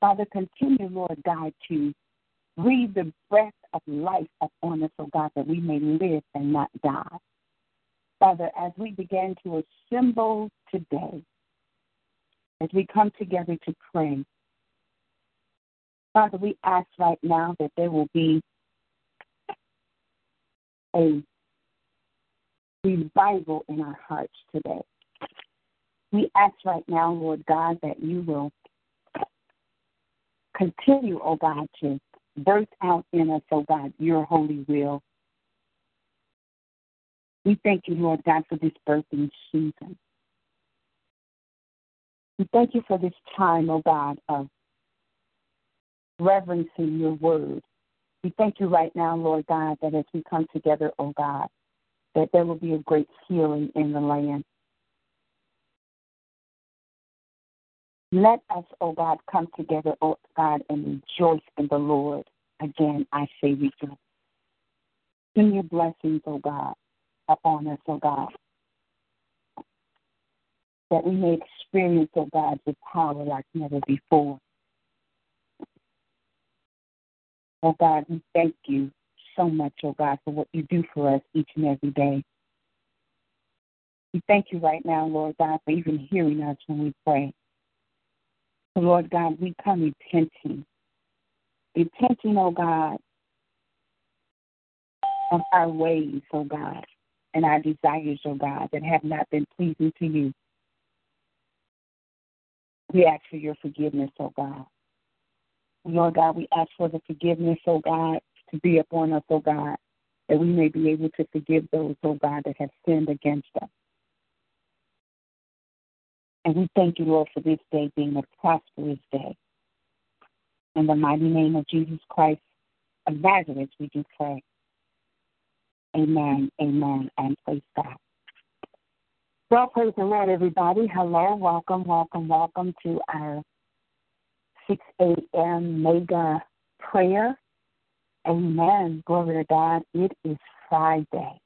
Father, continue, Lord God, to breathe the breath of life upon us, oh God, that we may live and not die. Father, as we begin to assemble today, as we come together to pray, Father, we ask right now that there will be a revival in our hearts today. We ask right now, Lord God, that you will continue, oh God, to birth out in us, oh God, your holy will. We thank you, Lord God, for this birthing season. We thank you for this time, oh God, of reverencing your word. We thank you right now, Lord God, that as we come together, oh God, that there will be a great healing in the land. Let us, O oh God, come together, O oh God, and rejoice in the Lord. Again, I say rejoice. Send your blessings, O oh God, upon us, O God, that we may experience, O God, your power like never before. Oh God, we thank you so much, oh God, for what you do for us each and every day. We thank you right now, Lord God, for even hearing us when we pray. Lord God, we come repenting. Repenting, oh God, of our ways, oh God, and our desires, oh God, that have not been pleasing to you. We ask for your forgiveness, oh God. Lord God, we ask for the forgiveness, oh God, to be upon us, oh God, that we may be able to forgive those, oh God, that have sinned against us. And we thank you, Lord, for this day being a prosperous day. In the mighty name of Jesus Christ of Nazareth, we do pray. Amen, amen, and praise God. Well, praise the Lord, everybody. Hello, welcome, welcome, welcome to our 6 a.m. mega prayer. Amen. Glory to God. It is Friday.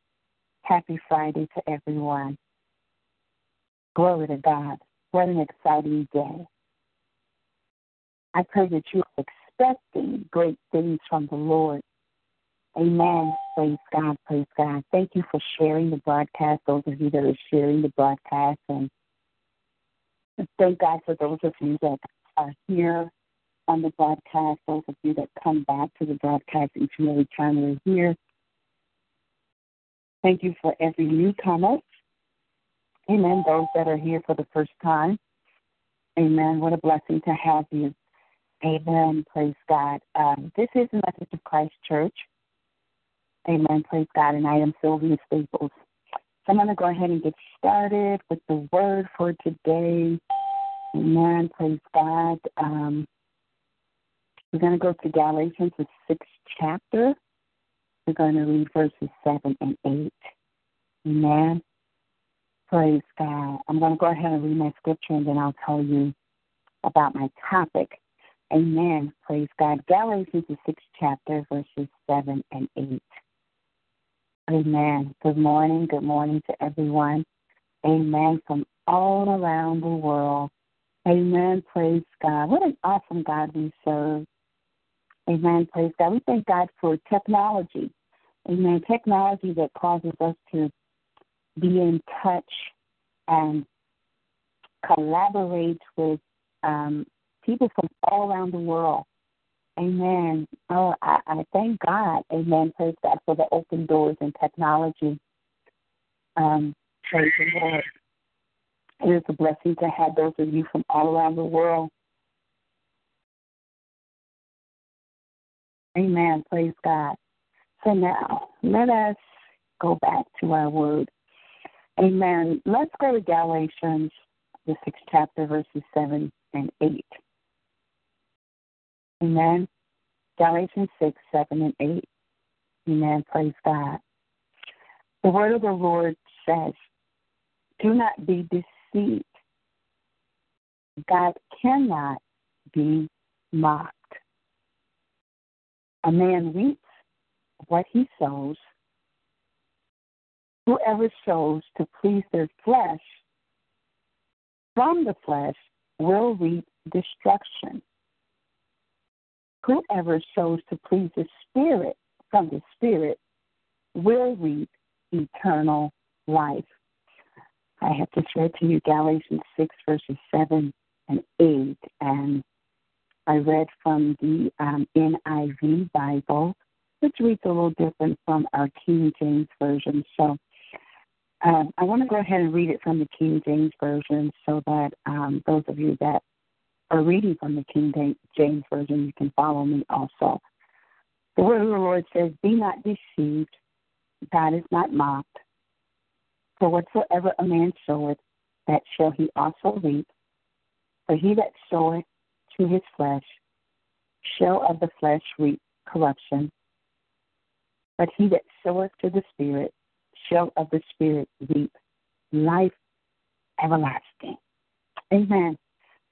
Happy Friday to everyone. Glory to God. What an exciting day. I pray that you are expecting great things from the Lord. Amen. Praise God. Praise God. Thank you for sharing the broadcast, those of you that are sharing the broadcast. And thank God for those of you that are here on the broadcast, those of you that come back to the broadcast each and every time we're here. Thank you for every newcomer Amen. Those that are here for the first time. Amen. What a blessing to have you. Amen. Praise God. Um, this is the Message of Christ Church. Amen. Praise God. And I am Sylvia Staples. So I'm going to go ahead and get started with the word for today. Amen. Praise God. Um, we're going to go to Galatians, the sixth chapter. We're going to read verses 7 and 8. Amen. Praise God. Uh, I'm going to go ahead and read my scripture and then I'll tell you about my topic. Amen. Praise God. Galatians, the sixth chapter, verses 7 and 8. Amen. Good morning. Good morning to everyone. Amen. From all around the world. Amen. Praise God. What an awesome God we serve. Amen. Praise God. We thank God for technology. Amen. Technology that causes us to be in touch and collaborate with um, people from all around the world. Amen. Oh, I, I thank God. Amen. Praise God for the open doors and technology. Um, praise the Lord. It is a blessing to have those of you from all around the world. Amen. Praise God. So now, let us go back to our word. Amen. Let's go to Galatians, the sixth chapter, verses 7 and 8. Amen. Galatians 6, 7, and 8. Amen. Praise God. The word of the Lord says, Do not be deceived. God cannot be mocked. A man reaps what he sows. Whoever sows to please their flesh from the flesh will reap destruction. Whoever sows to please the Spirit from the Spirit will reap eternal life. I have to share to you Galatians 6, verses 7 and 8. And I read from the um, NIV Bible, which reads a little different from our King James Version. So um, I want to go ahead and read it from the King James Version so that um, those of you that are reading from the King James Version, you can follow me also. The word of the Lord says, Be not deceived, God is not mocked. For whatsoever a man soweth, that shall he also reap. For he that soweth to his flesh shall of the flesh reap corruption. But he that soweth to the Spirit shall of the Spirit reap life everlasting. Amen.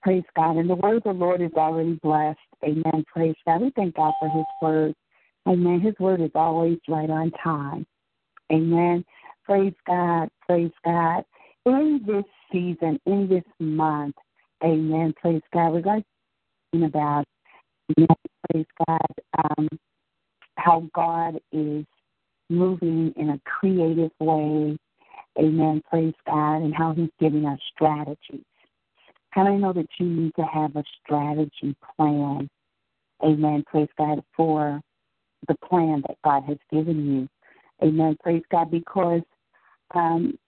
Praise God. And the word of the Lord is already blessed. Amen. Praise God. We thank God for his word. Amen. His word is always right on time. Amen. Praise God. Praise God. In this season, in this month, amen. Praise God. We're going to about, amen, praise God, um, how God is moving in a creative way. Amen. Praise God. And how He's giving us strategies. How do I know that you need to have a strategy plan. Amen. Praise God for the plan that God has given you. Amen. Praise God. Because um,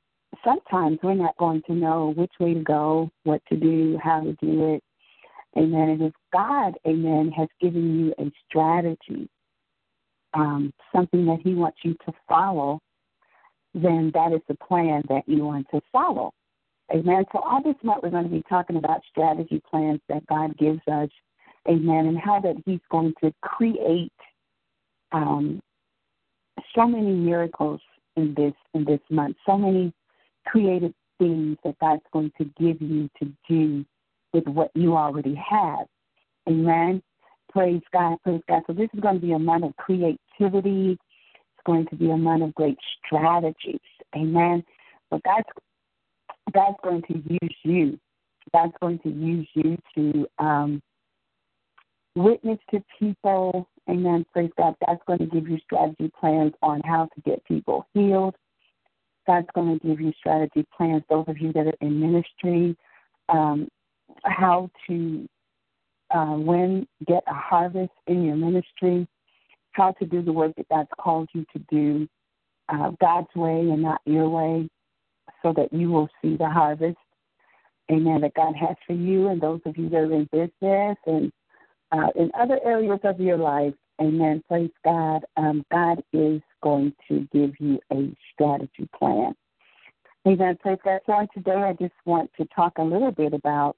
sometimes we're not going to know which way to go, what to do, how to do it. Amen. And if God, amen, has given you a strategy, um, something that He wants you to follow, then that is the plan that you want to follow. Amen. So all this month we're going to be talking about strategy plans that God gives us. Amen. And how that He's going to create um, so many miracles in this in this month, so many creative things that God's going to give you to do with what you already have. Amen. Praise God, praise God. So this is going to be a month of creativity. It's going to be a month of great strategies. Amen. But God's God's going to use you. God's going to use you to um, witness to people. Amen. Praise God. God's going to give you strategy plans on how to get people healed. God's going to give you strategy plans, those of you that are in ministry, um, how to uh, when get a harvest in your ministry, how to do the work that God's called you to do uh, God's way and not your way, so that you will see the harvest. Amen. That God has for you and those of you that are in business and uh, in other areas of your life. Amen. Praise God. Um, God is going to give you a strategy plan. Amen. Praise God. So today I just want to talk a little bit about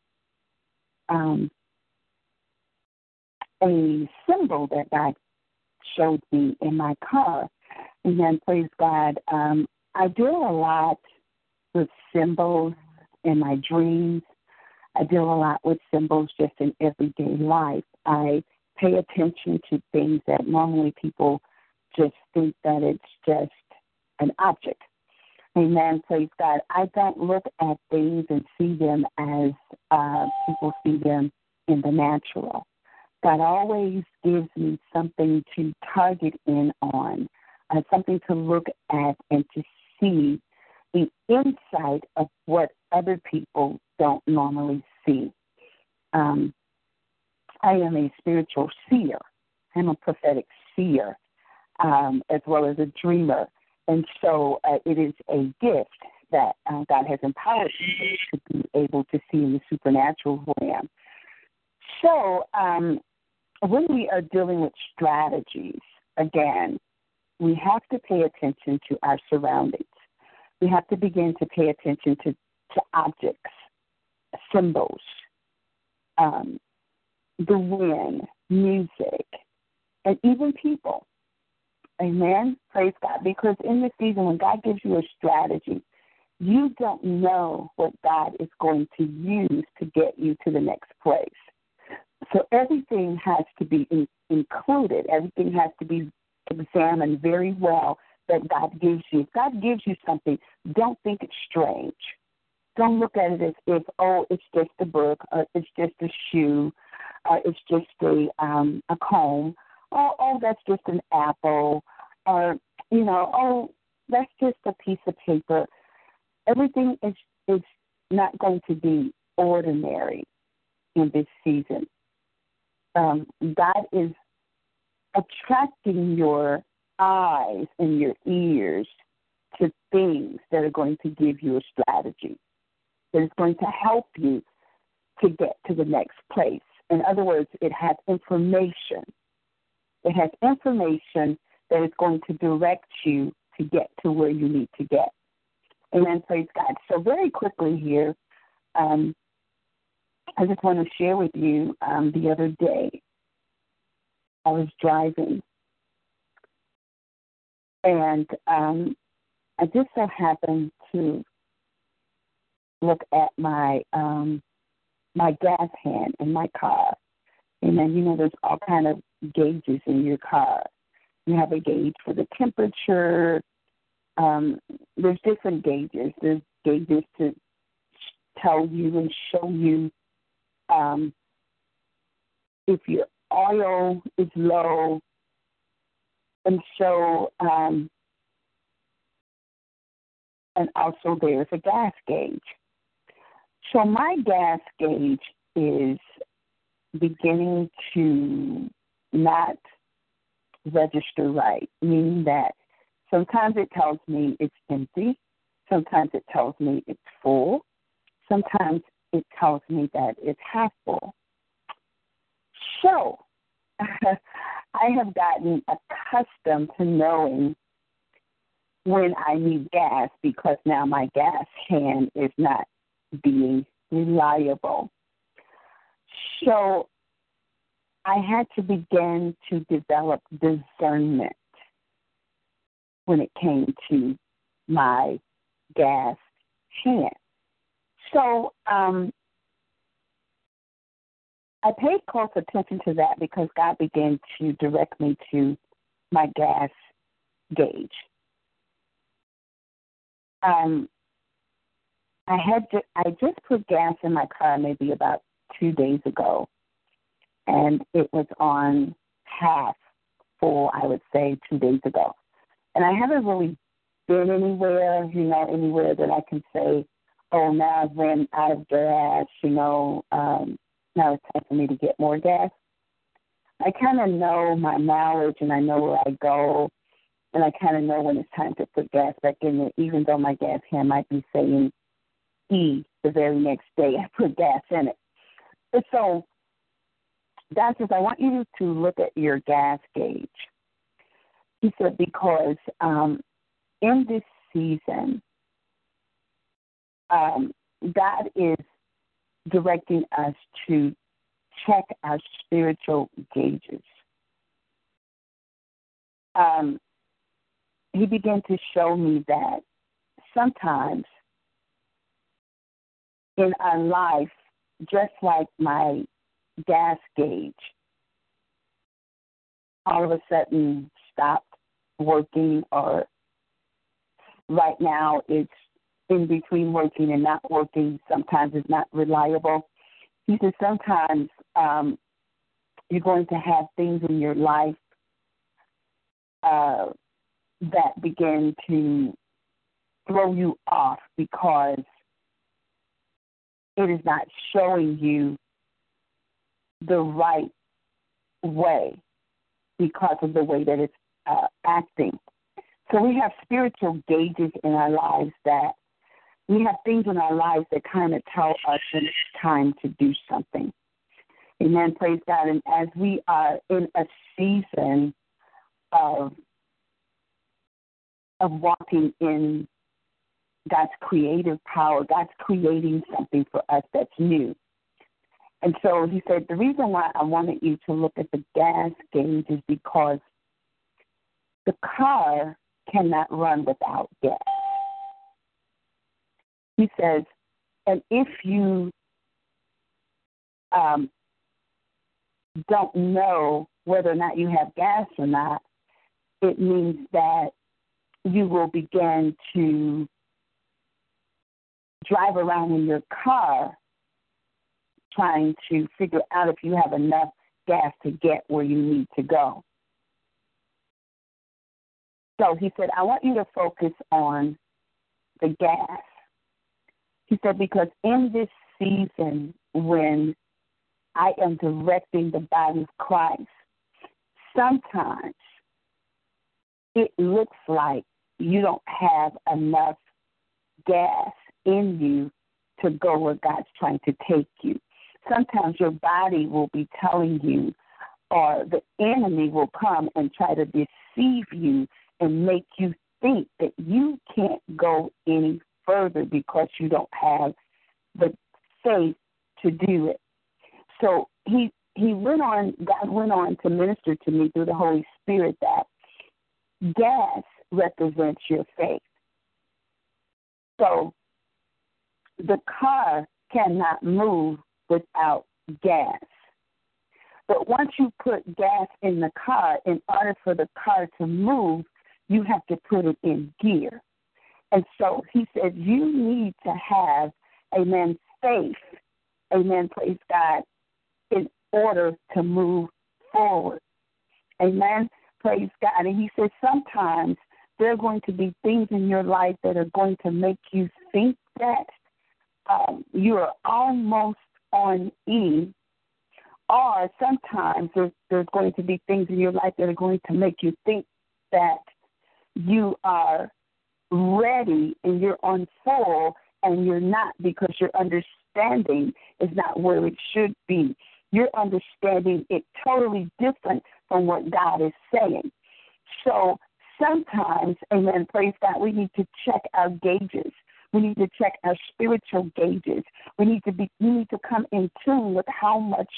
um, a symbol that God showed me in my car. Amen. Praise God. Um, I deal a lot with symbols in my dreams. I deal a lot with symbols just in everyday life. I pay attention to things that normally people just think that it's just an object. Amen. Praise God. I don't look at things and see them as uh, people see them in the natural. God always gives me something to target in on, uh, something to look at and to see the insight of what other people don't normally see. Um, I am a spiritual seer. I'm a prophetic seer, um, as well as a dreamer. And so uh, it is a gift that uh, God has empowered me to be able to see in the supernatural realm. So, um, when we are dealing with strategies, again, we have to pay attention to our surroundings. We have to begin to pay attention to, to objects, symbols, um, the wind, music, and even people. Amen. Praise God. Because in this season, when God gives you a strategy, you don't know what God is going to use to get you to the next place. So everything has to be in, included. Everything has to be examined very well that God gives you. If God gives you something, don't think it's strange. Don't look at it as if, oh, it's just a book, or it's just a shoe, or it's just a um, a comb, or oh, that's just an apple, or you know, oh, that's just a piece of paper. Everything is is not going to be ordinary in this season. Um, God is attracting your eyes and your ears to things that are going to give you a strategy, that is going to help you to get to the next place. In other words, it has information. It has information that is going to direct you to get to where you need to get. Amen. Praise God. So, very quickly here, um, I just want to share with you um, the other day. I was driving, and um, I just so happened to look at my um, my gas hand in my car, and then you know there's all kind of gauges in your car. You have a gauge for the temperature. Um, there's different gauges. There's gauges to tell you and show you um, if your oil is low, and so um, and also there's a gas gauge. So my gas gauge is beginning to not register right, meaning that sometimes it tells me it's empty, sometimes it tells me it's full, sometimes it tells me that it's half full. So I have gotten accustomed to knowing when I need gas because now my gas hand is not being reliable. So I had to begin to develop discernment when it came to my gas hand. So um, I paid close attention to that because God began to direct me to my gas gauge. Um, I had to, I just put gas in my car maybe about two days ago, and it was on half full. I would say two days ago, and I haven't really been anywhere, you know, anywhere that I can say, oh, now I've ran out of gas, you know, um, now it's time for me to get more gas. I kind of know my mileage and I know where I go, and I kind of know when it's time to put gas back in there, even though my gas hand might be saying E the very next day I put gas in it. And so says, I want you to look at your gas gauge. He said, because um, in this season, um, God is directing us to check our spiritual gauges. Um, he began to show me that sometimes in our life, just like my gas gauge, all of a sudden stopped working, or right now it's in between working and not working. Sometimes it's not reliable. He said sometimes um, you're going to have things in your life uh, that begin to throw you off because it is not showing you the right way because of the way that it's uh, acting. So we have spiritual gauges in our lives that we have things in our lives that kind of tell us that it's time to do something. Amen. Praise God. And as we are in a season of of walking in God's creative power, God's creating something for us that's new. And so he said, the reason why I wanted you to look at the gas gauge is because the car cannot run without gas. He says, and if you um, don't know whether or not you have gas or not, it means that you will begin to drive around in your car trying to figure out if you have enough gas to get where you need to go. So he said, I want you to focus on the gas. He said, because in this season when I am directing the body of Christ, sometimes it looks like you don't have enough gas in you to go where God's trying to take you. Sometimes your body will be telling you, or the enemy will come and try to deceive you and make you think that you can't go any further because you don't have the faith to do it. So he he went on God went on to minister to me through the Holy Spirit that gas represents your faith. So the car cannot move without gas. But once you put gas in the car, in order for the car to move, you have to put it in gear. And so he said, You need to have, a amen, faith, amen, praise God, in order to move forward. Amen, praise God. And he said, Sometimes there are going to be things in your life that are going to make you think that um, you're almost on E, or sometimes there's, there's going to be things in your life that are going to make you think that you are ready and you're on full and you're not because your understanding is not where it should be. You're understanding it totally different from what God is saying. So sometimes, amen, praise God, we need to check our gauges. We need to check our spiritual gauges. We need to be we need to come in tune with how much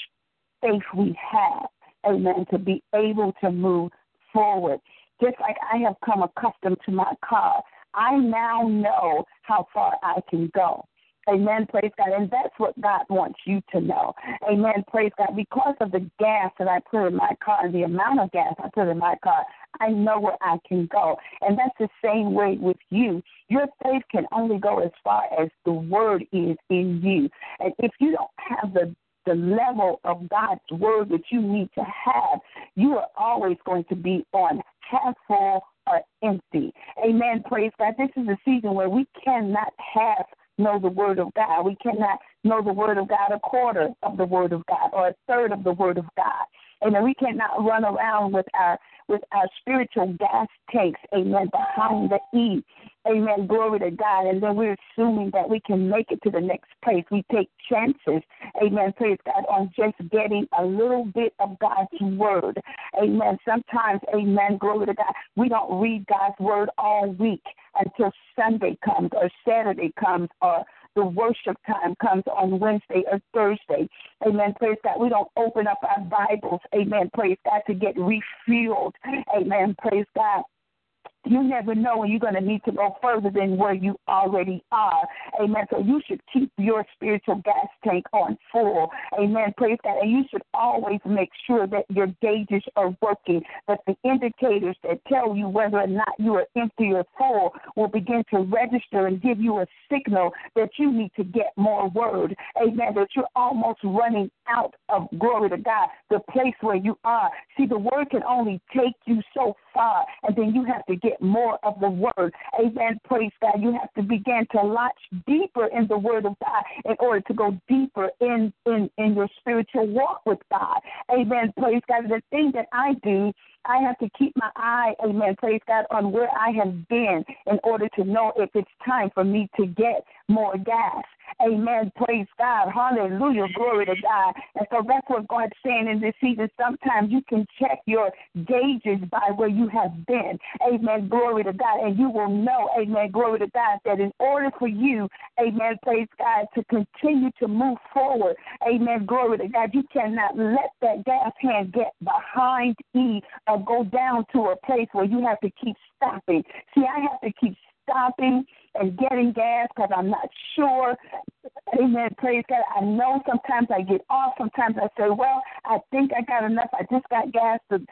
faith we have, amen, to be able to move forward. Just like I have come accustomed to my car, I now know how far I can go. Amen. Praise God. And that's what God wants you to know. Amen. Praise God. Because of the gas that I put in my car and the amount of gas I put in my car, I know where I can go. And that's the same way with you. Your faith can only go as far as the word is in you. And if you don't have the the level of God's word that you need to have, you are always going to be on half full or empty. Amen. Praise God. This is a season where we cannot have know the Word of God. We cannot know the Word of God a quarter of the Word of God or a third of the Word of God. And We cannot run around with our with our spiritual gas tanks, amen, behind the E. Amen. Glory to God. And then we're assuming that we can make it to the next place. We take chances, amen, praise God, on just getting a little bit of God's word. Amen. Sometimes, amen, glory to God, we don't read God's word all week until Sunday comes or Saturday comes or the worship time comes on Wednesday or Thursday. Amen. Praise God. We don't open up our Bibles. Amen. Praise God to get refueled. Amen. Praise God you never know when you're going to need to go further than where you already are. Amen. So you should keep your spiritual gas tank on full. Amen. Praise God. And you should always make sure that your gauges are working, that the indicators that tell you whether or not you are empty or full will begin to register and give you a signal that you need to get more word. Amen. That you're almost running out of glory to God, the place where you are. See, the word can only take you so far, and then you have to get more of the word. Amen. Praise God. You have to begin to latch deeper in the word of God in order to go deeper in, in, in your spiritual walk with God. Amen. Praise God. The thing that I do I have to keep my eye, amen, praise God, on where I have been in order to know if it's time for me to get more gas. Amen. Praise God. Hallelujah. Glory to God. And so that's what God's saying in this season. Sometimes you can check your gauges by where you have been. Amen. Glory to God. And you will know, amen. Glory to God, that in order for you, amen, praise God, to continue to move forward, amen. Glory to God, you cannot let that gas hand get behind E or go down to a place where you have to keep stopping. See, I have to keep stopping and getting gas because I'm not sure. Amen. Praise God. I know sometimes I get off. Sometimes I say, well, I think I got enough. I just got gas the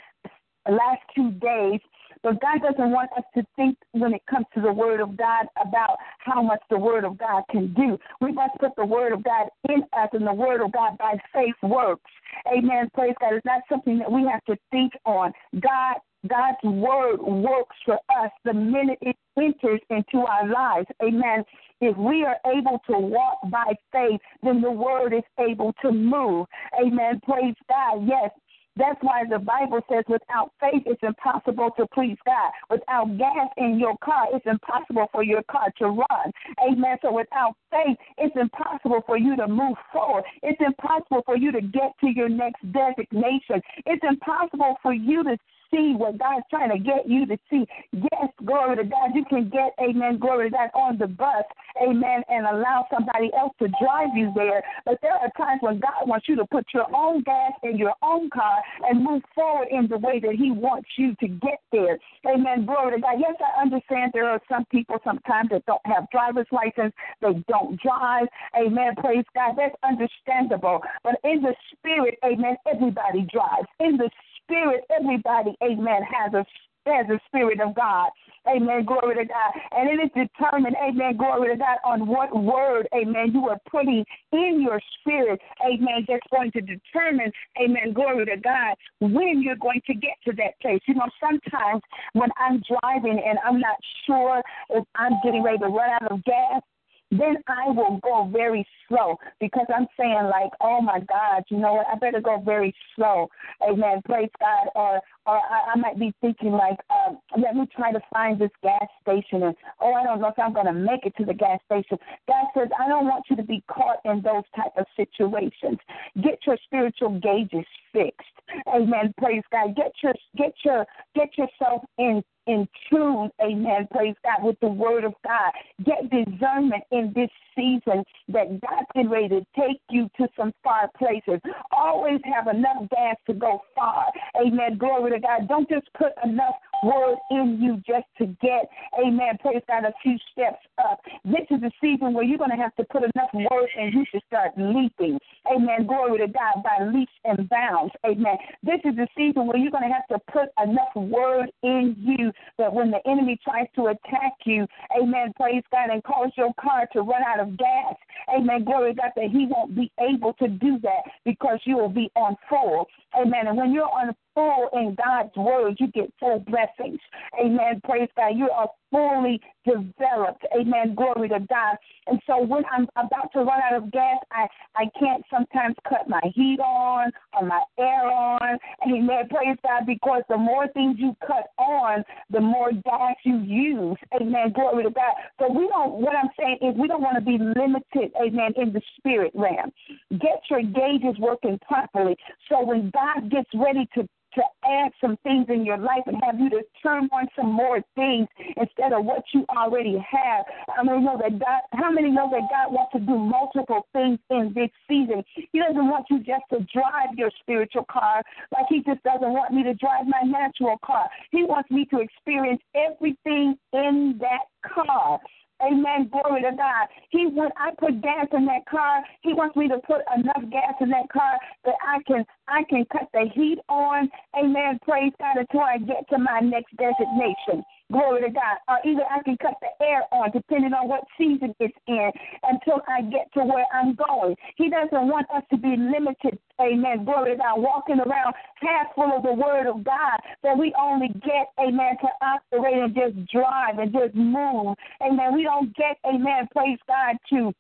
last two days. But God doesn't want us to think when it comes to the Word of God about how much the Word of God can do. We must put the Word of God in us, and the Word of God by faith works. Amen. Praise God. It's not something that we have to think on. God God's word works for us the minute it enters into our lives. Amen. If we are able to walk by faith, then the word is able to move. Amen. Praise God. Yes, that's why the Bible says without faith it's impossible to please God. Without gas in your car, it's impossible for your car to run. Amen. So without faith, it's impossible for you to move forward. It's impossible for you to get to your next designation. It's impossible for you to see what God's trying to get you to see. Yes, glory to God. You can get, amen, glory to God, on the bus, amen, and allow somebody else to drive you there. But there are times when God wants you to put your own gas in your own car and move forward in the way that He wants you to get there. Amen. Glory to God. Yes, I understand there are some people sometimes that don't have driver's license, they don't drive. Amen. Praise God. That's understandable. But in the spirit, amen, everybody drives. In the spirit, everybody, amen, has a has the Spirit of God. Amen. Glory to God. And it is determined, amen, glory to God, on what word, amen, you are putting in your spirit, amen, that's going to determine, amen, glory to God, when you're going to get to that place. You know, sometimes when I'm driving and I'm not sure if I'm getting ready to run out of gas, then I will go very slow because I'm saying like, oh my God, you know what? I better go very slow. Amen. Praise God. Or or I, I might be thinking like, um, let me try to find this gas station and oh I don't know if I'm gonna make it to the gas station. God says, I don't want you to be caught in those type of situations. Get your spiritual gauges fixed. Amen. Praise God. Get your get your get yourself in in tune, amen, praise God, with the word of God. Get discernment in this season that God's getting ready to take you to some far places. Always have enough gas to go far. Amen. Glory to God. Don't just put enough word in you just to get, amen, praise God, a few steps up. This is a season where you're going to have to put enough word and you should start leaping. Amen. Glory to God by leaps and bounds. Amen. This is a season where you're going to have to put enough word in you that when the enemy tries to attack you, amen, praise God, and cause your car to run out of gas, amen, glory to God, that he won't be able to do that because you will be on full. Amen. And when you're on full in God's word, you get full blessings. Amen. Praise God. You are fully developed. Amen. Glory to God. And so when I'm about to run out of gas, I, I can't sometimes cut my heat on or my air on. Amen. Praise God. Because the more things you cut on, the more gas you use. Amen. Glory to God. So we don't, what I'm saying is we don't want to be limited, amen, in the spirit realm. Get your gauges working properly. So when God gets ready to to add some things in your life and have you to turn on some more things instead of what you already have. I mean, know that God, how many know that God wants to do multiple things in this season? He doesn't want you just to drive your spiritual car like He just doesn't want me to drive my natural car. He wants me to experience everything in that car. Amen. Glory to God. He when I put gas in that car, he wants me to put enough gas in that car that I can I can cut the heat on. Amen. Praise God until I get to my next designation. Glory to God. Or either I can cut the air on, depending on what season it's in, until I get to where I'm going. He doesn't want us to be limited, amen. Glory to God, walking around half full of the word of God, that we only get, amen, to operate and just drive and just move. Amen. We don't get, amen, praise God, to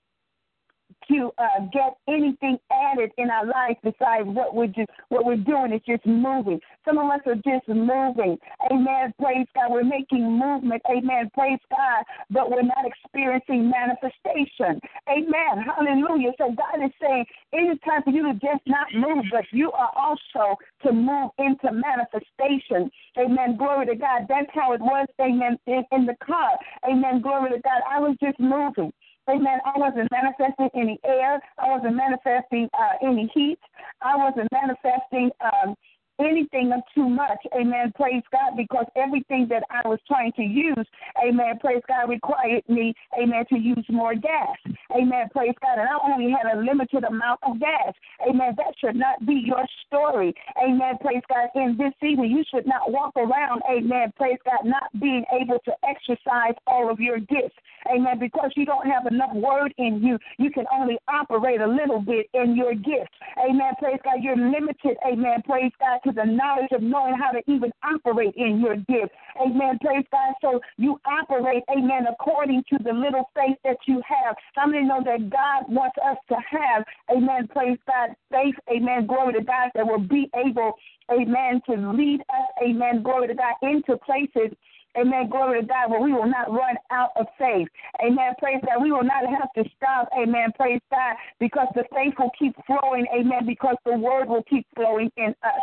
to uh, get anything added in our life besides what we're just what we're doing is just moving. Some of us are just moving. Amen. Praise God. We're making movement. Amen. Praise God. But we're not experiencing manifestation. Amen. Hallelujah. So God is saying it is time for you to just not move, but you are also to move into manifestation. Amen. Glory to God. That's how it was. Amen. In, in the car. Amen. Glory to God. I was just moving. Amen. I wasn't manifesting any air. I wasn't manifesting uh, any heat. I wasn't manifesting um, anything of too much. Amen. Praise God. Because everything that I was trying to use, amen, praise God, required me, amen, to use more gas. Amen. Praise God. And I only had a limited amount of gas. Amen. That should not be your story. Amen. Praise God. In this season, you should not walk around, amen, praise God, not being able to exercise all of your gifts. Amen. Because you don't have enough word in you, you can only operate a little bit in your gift. Amen. Praise God. You're limited. Amen. Praise God to the knowledge of knowing how to even operate in your gift. Amen. Praise God. So you operate, amen, according to the little faith that you have. How many know that God wants us to have, amen, praise God, faith, amen, glory to God, that will be able, amen, to lead us, amen, glory to God, into places Amen. Glory to God. But we will not run out of faith. Amen. Praise God. We will not have to stop. Amen. Praise God. Because the faith will keep flowing. Amen. Because the word will keep flowing in us.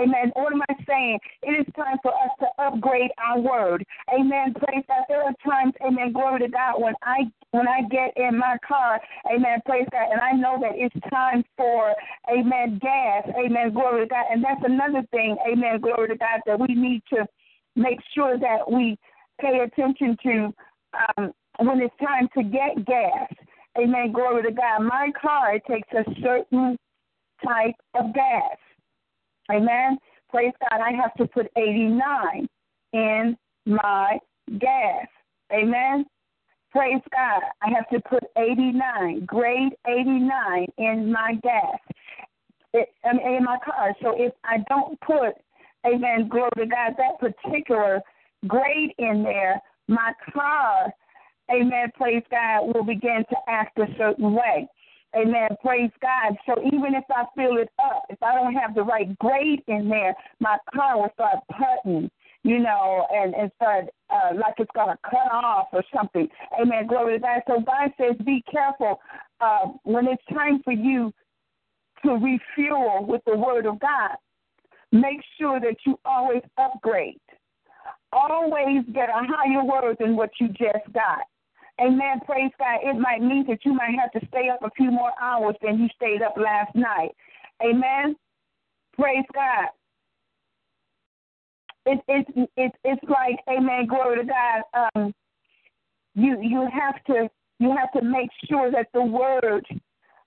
Amen. What am I saying? It is time for us to upgrade our word. Amen. Praise God. There are times, amen, glory to God, when I when I get in my car, amen, praise God, and I know that it's time for, amen, gas, amen, glory to God. And that's another thing, amen, glory to God, that we need to make sure that we pay attention to um, when it's time to get gas. Amen. Glory to God. My car takes a certain type of gas. Amen. Praise God. I have to put 89 in my gas. Amen. Praise God. I have to put 89, grade 89 in my gas, it, mean, in my car. So if I don't put amen, glory to God, that particular grade in there, my car, amen, praise God, will begin to act a certain way. Amen. Praise God. So even if I fill it up, if I don't have the right grade in there, my car will start putting, you know, and, and start uh, like it's going to cut off or something. Amen. Glory to God. So God says, be careful uh, when it's time for you to refuel with the Word of God. Make sure that you always upgrade. Always get a higher word than what you just got. Amen. Praise God. It might mean that you might have to stay up a few more hours than you stayed up last night. Amen. Praise God. It, it, it, it's like, amen, glory to God. Um, you you have to you have to make sure that the word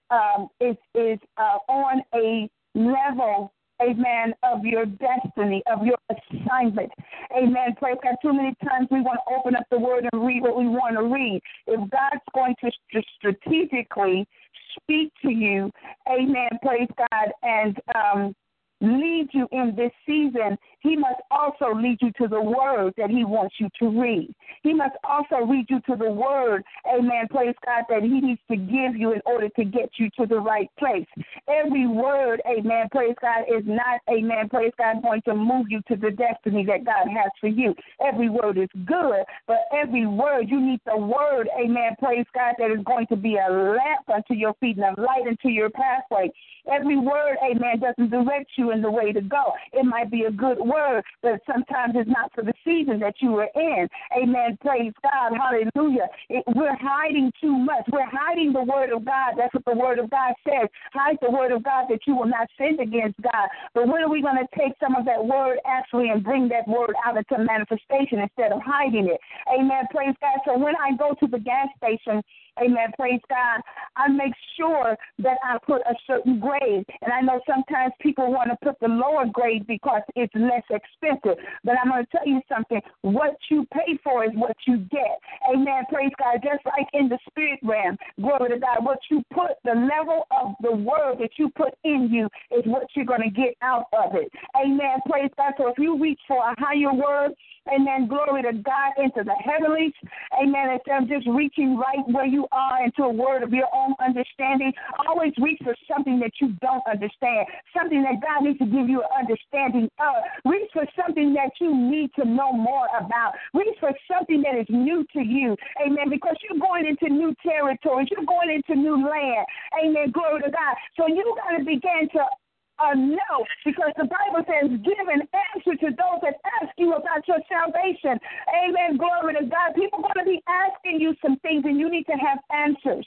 um, is is uh, on a level amen, of your destiny, of your assignment. Amen. Praise God. Too many times we want to open up the word and read what we want to read. If God's going to strategically speak to you, amen, praise God, and um, lead you in this season, he must also lead you to the word that he wants you to read. He must also lead you to the word, amen, praise God, that he needs to give you in order to get you to the right place. Every word, amen, praise God, is not, amen, praise God, going to move you to the destiny that God has for you. Every word is good, but every word, you need the word, amen, praise God, that is going to be a lamp unto your feet and a light unto your pathway. Every word, amen, doesn't direct you in the way to go. It might be a good word, but sometimes it's not for the season that you are in. Amen. Praise God. Hallelujah. It, we're hiding too much. We're hiding the word of God. That's what the word of God says. Hide the word of God that you will not sin against God. But when are we going to take some of that word actually and bring that word out into manifestation instead of hiding it? Amen. Praise God. So when I go to the gas station, Amen. Praise God. I make sure that I put a certain grade. And I know sometimes people want to put the lower grade because it's less expensive. But I'm going to tell you something. What you pay for is what you get. Amen. Praise God. Just like in the spirit realm, glory to God. What you put, the level of the word that you put in you is what you're going to get out of it. Amen. Praise God. So if you reach for a higher word, amen, glory to God, into the heavenlies, amen, instead of just reaching right where you are into a word of your own understanding, always reach for something that you don't understand, something that God needs to give you an understanding of. Reach for something that you need to know more about. Reach for something that is new to you, amen, because you're going into new territories, you're going into new land, amen, glory to God. So you got to begin to uh, no, because the Bible says, give an answer to those that ask you about your salvation. Amen. Glory to God. People are going to be asking you some things, and you need to have answers.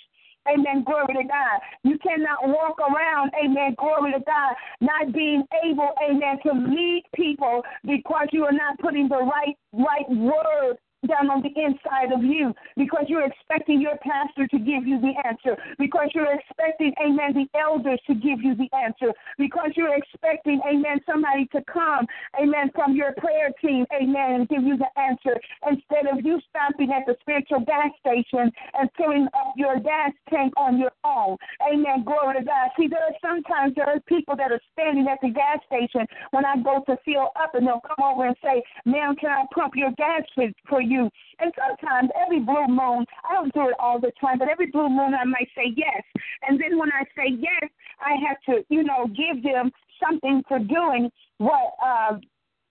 Amen. Glory to God. You cannot walk around, amen. Glory to God, not being able, amen, to lead people because you are not putting the right right word down on the inside of you because you're expecting your pastor to give you the answer, because you're expecting, amen, the elders to give you the answer, because you're expecting, amen, somebody to come, amen, from your prayer team, amen, and give you the answer instead of you stopping at the spiritual gas station and filling up your gas tank on your own. Amen. Glory to God. See, there are sometimes there are people that are standing at the gas station when I go to fill up and they'll come over and say, ma'am, can I pump your gas for you. And sometimes every blue moon, I don't do it all the time, but every blue moon I might say yes. And then when I say yes, I have to, you know, give them something for doing what uh,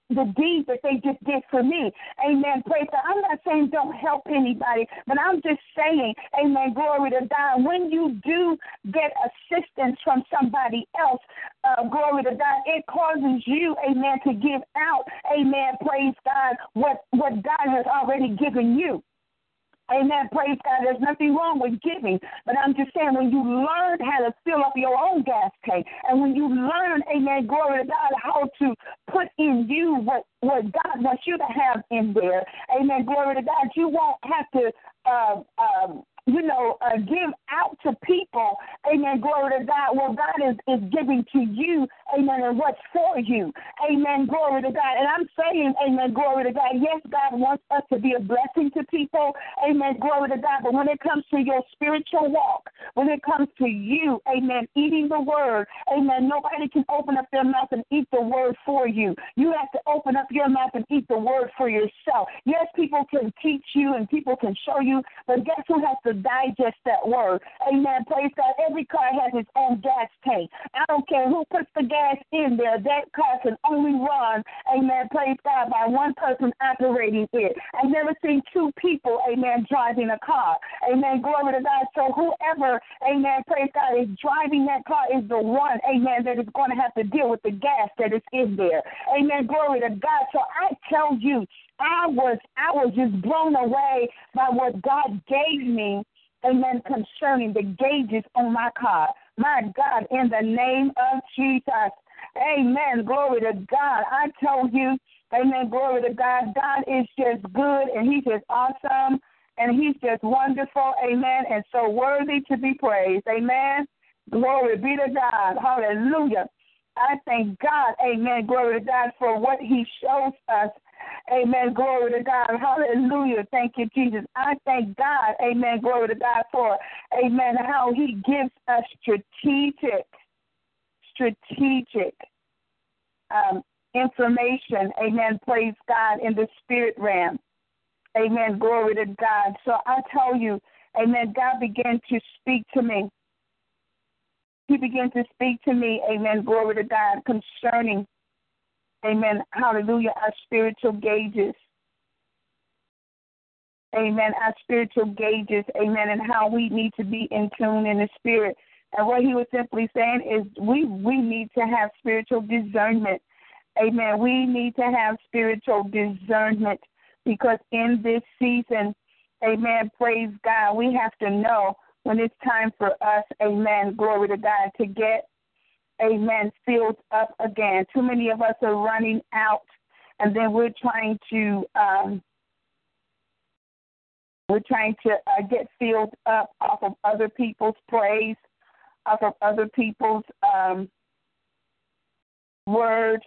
the deed that they just did for me. Amen. Praise God. I'm not saying don't help anybody, but I'm just saying, amen, glory to God. When you do get assistance from somebody else, uh, glory to God, it causes you, amen, to give out, amen, praise God, what, what God has already given you. Amen. Praise God. There's nothing wrong with giving. But I'm just saying, when you learn how to fill up your own gas tank, and when you learn, amen, glory to God, how to put in you what, what God wants you to have in there, amen, glory to God, you won't have to uh, um, you know, uh, give out to people, amen, glory to God, Well, God is, is giving to you, amen, and what's for you, amen, glory to God. And I'm saying, amen, glory to God, yes, God wants us to be a blessing to people, amen, glory to God, but when it comes to your spiritual walk, when it comes to you, amen, eating the word, amen, nobody can open up their mouth and eat the word for you. You have to open up your mouth and eat the word for yourself. Yes, people can teach you and people can show you, but guess who has to digest that word. Amen. Praise God. Every car has its own gas tank. I don't care who puts the gas in there. That car can only run, amen, praise God, by one person operating it. I've never seen two people, amen, driving a car. Amen. Glory to God. So whoever, amen, praise God, is driving that car is the one, amen, that is going to have to deal with the gas that is in there. Amen. Glory to God. So I tell you, I was I was just blown away by what God gave me amen, concerning the gauges on my car. My God, in the name of Jesus. Amen. Glory to God. I told you, amen, glory to God. God is just good and He's just awesome and He's just wonderful. Amen. And so worthy to be praised. Amen. Glory be to God. Hallelujah. I thank God, amen, glory to God, for what He shows us Amen. Glory to God. Hallelujah. Thank you, Jesus. I thank God. Amen. Glory to God for, amen, how he gives us strategic, strategic um, information. Amen. Praise God in the spirit realm. Amen. Glory to God. So I tell you, amen, God began to speak to me. He began to speak to me, amen, glory to God, concerning Amen. Hallelujah. Our spiritual gauges. Amen. Our spiritual gauges. Amen. And how we need to be in tune in the spirit. And what he was simply saying is we we need to have spiritual discernment. Amen. We need to have spiritual discernment because in this season, amen, praise God, we have to know when it's time for us, amen, glory to God, to get amen, filled up again. Too many of us are running out, and then we're trying to um, we're trying to uh, get filled up off of other people's praise, off of other people's um, word.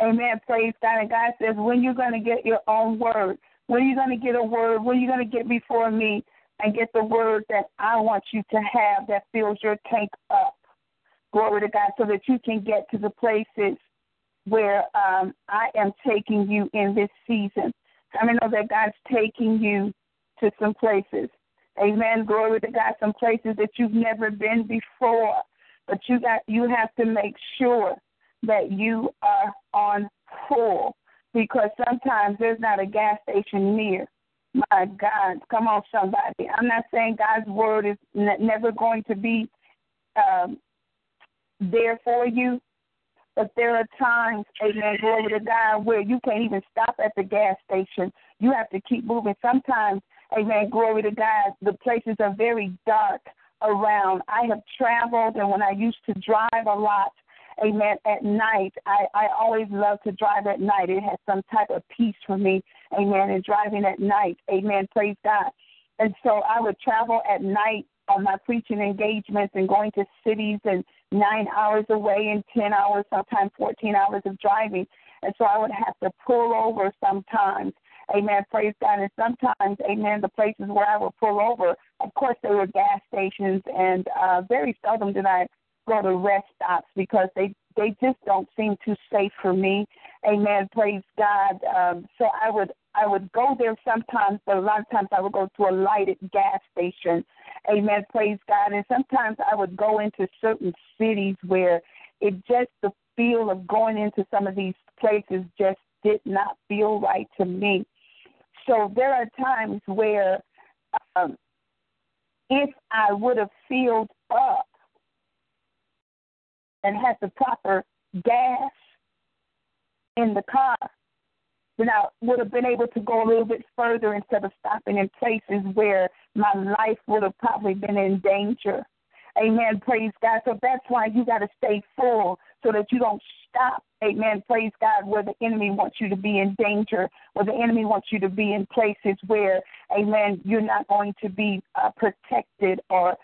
Amen. Praise God. And God says, when you're going to get your own word, when are you going to get a word, when are you going to get before me and get the word that I want you to have that fills your tank up? Glory to God, so that you can get to the places where um, I am taking you in this season. I mean, know that God's taking you to some places. Amen. Glory to God. Some places that you've never been before, but you got you have to make sure that you are on full because sometimes there's not a gas station near. My God, come on, somebody. I'm not saying God's word is never going to be um, there for you, but there are times, amen, glory to God, where you can't even stop at the gas station. You have to keep moving. Sometimes, amen, glory to God, the places are very dark around. I have traveled, and when I used to drive a lot, amen, at night. I, I always love to drive at night. It has some type of peace for me, amen, and driving at night. Amen. Praise God. And so I would travel at night on my preaching engagements and going to cities and nine hours away and 10 hours, sometimes 14 hours of driving. And so I would have to pull over sometimes. Amen. Praise God. And sometimes, amen, the places where I would pull over, of course, they were gas stations, and uh, very seldom did I go to rest stops because they they just don't seem too safe for me. Amen. Praise God. Um, so I would I would go there sometimes, but a lot of times I would go to a lighted gas station. Amen. Praise God. And sometimes I would go into certain cities where it just the feel of going into some of these places just did not feel right to me. So there are times where um, if I would have filled up and had the proper gas in the car, then I would have been able to go a little bit further instead of stopping in places where my life would have probably been in danger. Amen. Praise God. So that's why you got to stay full so that you don't stop. Amen. Praise God. Where the enemy wants you to be in danger, where the enemy wants you to be in places where, amen, you're not going to be uh, protected or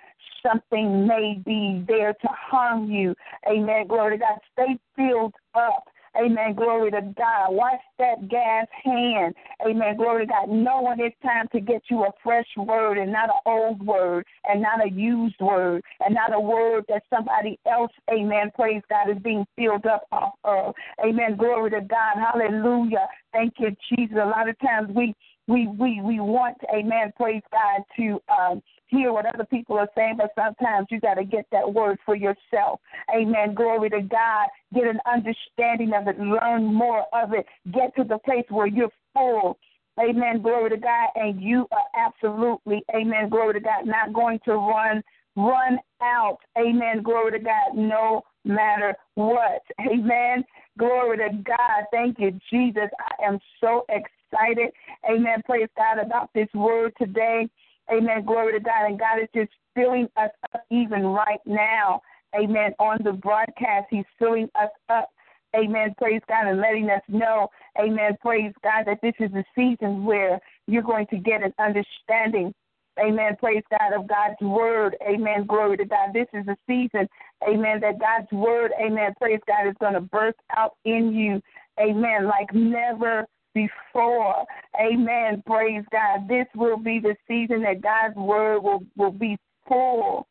something may be there to harm you. Amen. Glory to God. Stay filled up. Amen. Glory to God. Watch that gas hand. Amen. Glory to God. Knowing it's time to get you a fresh word and not an old word and not a used word and not a word that somebody else, amen, praise God, is being filled up off of. Amen. Glory to God. Hallelujah. Thank you, Jesus. A lot of times we we we we want, amen, praise God, to um hear what other people are saying, but sometimes you got to get that word for yourself. Amen. Glory to God. Get an understanding of it. Learn more of it. Get to the place where you're full. Amen. Glory to God. And you are absolutely, amen. Glory to God, not going to run run out. Amen. Glory to God. No matter what. Amen. Glory to God. Thank you, Jesus. I am so excited. Amen. Praise God about this word today. Amen. Glory to God. And God is just filling us up even right now. Amen. On the broadcast, He's filling us up. Amen. Praise God and letting us know, Amen. Praise God that this is a season where you're going to get an understanding. Amen. Praise God of God's word. Amen. Glory to God. This is a season, amen, that God's word, amen. Praise God is going to burst out in you. Amen. Like never before. Amen. Praise God. This will be the season that God's word will, will be full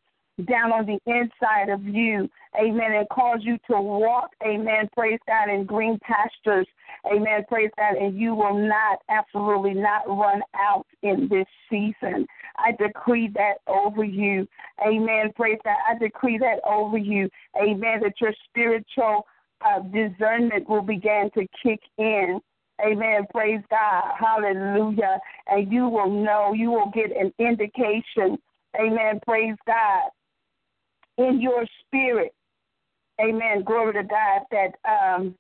down on the inside of you. Amen. And cause you to walk, amen. Praise God in green pastures. Amen. Praise God. And you will not, absolutely not run out in this season. I decree that over you. Amen. Praise God. I decree that over you. Amen. That your spiritual uh, discernment will begin to kick in. Amen. Praise God. Hallelujah. And you will know, you will get an indication. Amen. Praise God. In your spirit. Amen. Glory to God that um,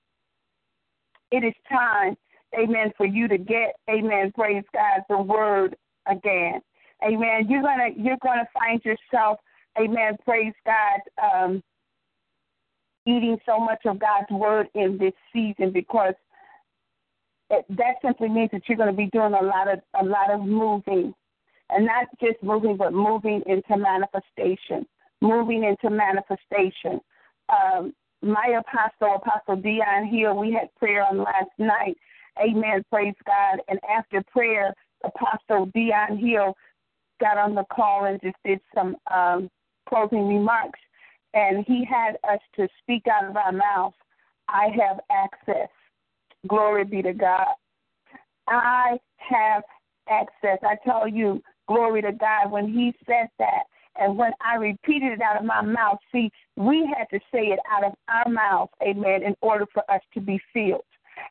it is time, amen, for you to get, amen, praise God, the word again. Amen. You're gonna you're gonna find yourself, amen, praise God, um, eating so much of God's word in this season because it, that simply means that you're going to be doing a lot of a lot of moving, and not just moving, but moving into manifestation, moving into manifestation. Um, my apostle, Apostle Dion Hill, we had prayer on last night. Amen. Praise God. And after prayer, Apostle Dion Hill got on the call and just did some um, closing remarks. And he had us to speak out of our mouth. I have access. Glory be to God. I have access. I tell you, glory to God, when he said that, and when I repeated it out of my mouth, see, we had to say it out of our mouth, amen, in order for us to be filled.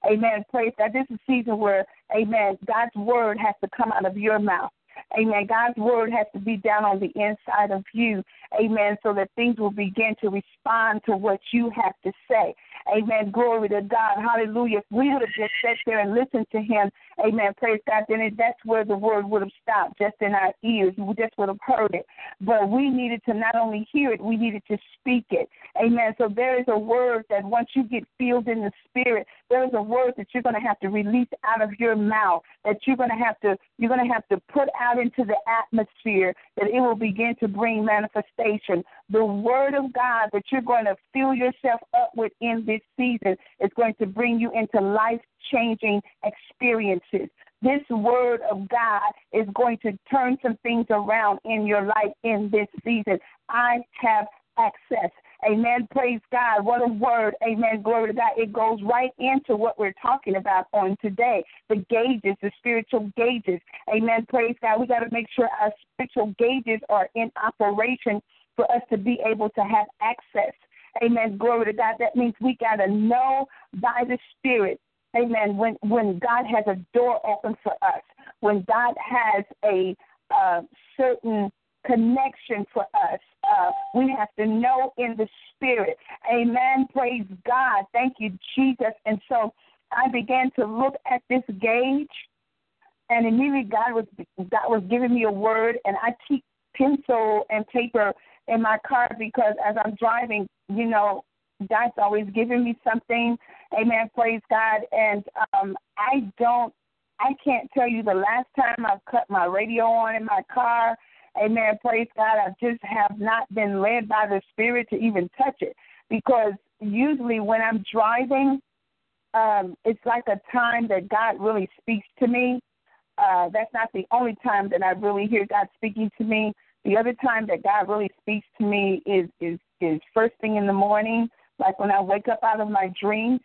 Amen. Praise God. This is a season where, amen, God's word has to come out of your mouth. Amen. God's word has to be down on the inside of you. Amen. So that things will begin to respond to what you have to say. Amen. Glory to God. Hallelujah. If we would have just sat there and listened to him, amen. Praise God. Then that's where the word would have stopped, just in our ears. We just would have heard it. But we needed to not only hear it, we needed to speak it. Amen. So there is a word that once you get filled in the spirit, there is a word that you're going to have to release out of your mouth. That you're going to have to you're going to have to put out into the atmosphere. That it will begin to bring manifestation. The word of God that you're going to fill yourself up with in this season is going to bring you into life changing experiences. This word of God is going to turn some things around in your life in this season. I have access. Amen. Praise God. What a word. Amen. Glory to God. It goes right into what we're talking about on today the gauges, the spiritual gauges. Amen. Praise God. We got to make sure our spiritual gauges are in operation for us to be able to have access. Amen. Glory to God. That means we got to know by the Spirit. Amen. When when God has a door open for us, when God has a uh, certain connection for us. We have to know in the spirit. Amen. Praise God. Thank you, Jesus. And so I began to look at this gauge, and immediately God was God was giving me a word, and I keep pencil and paper in my car because as I'm driving, you know, God's always giving me something. Amen. Praise God. And um, I don't, I can't tell you the last time I've cut my radio on in my car Amen. Praise God. I just have not been led by the Spirit to even touch it because usually when I'm driving, um, it's like a time that God really speaks to me. Uh, that's not the only time that I really hear God speaking to me. The other time that God really speaks to me is is is first thing in the morning, like when I wake up out of my dreams.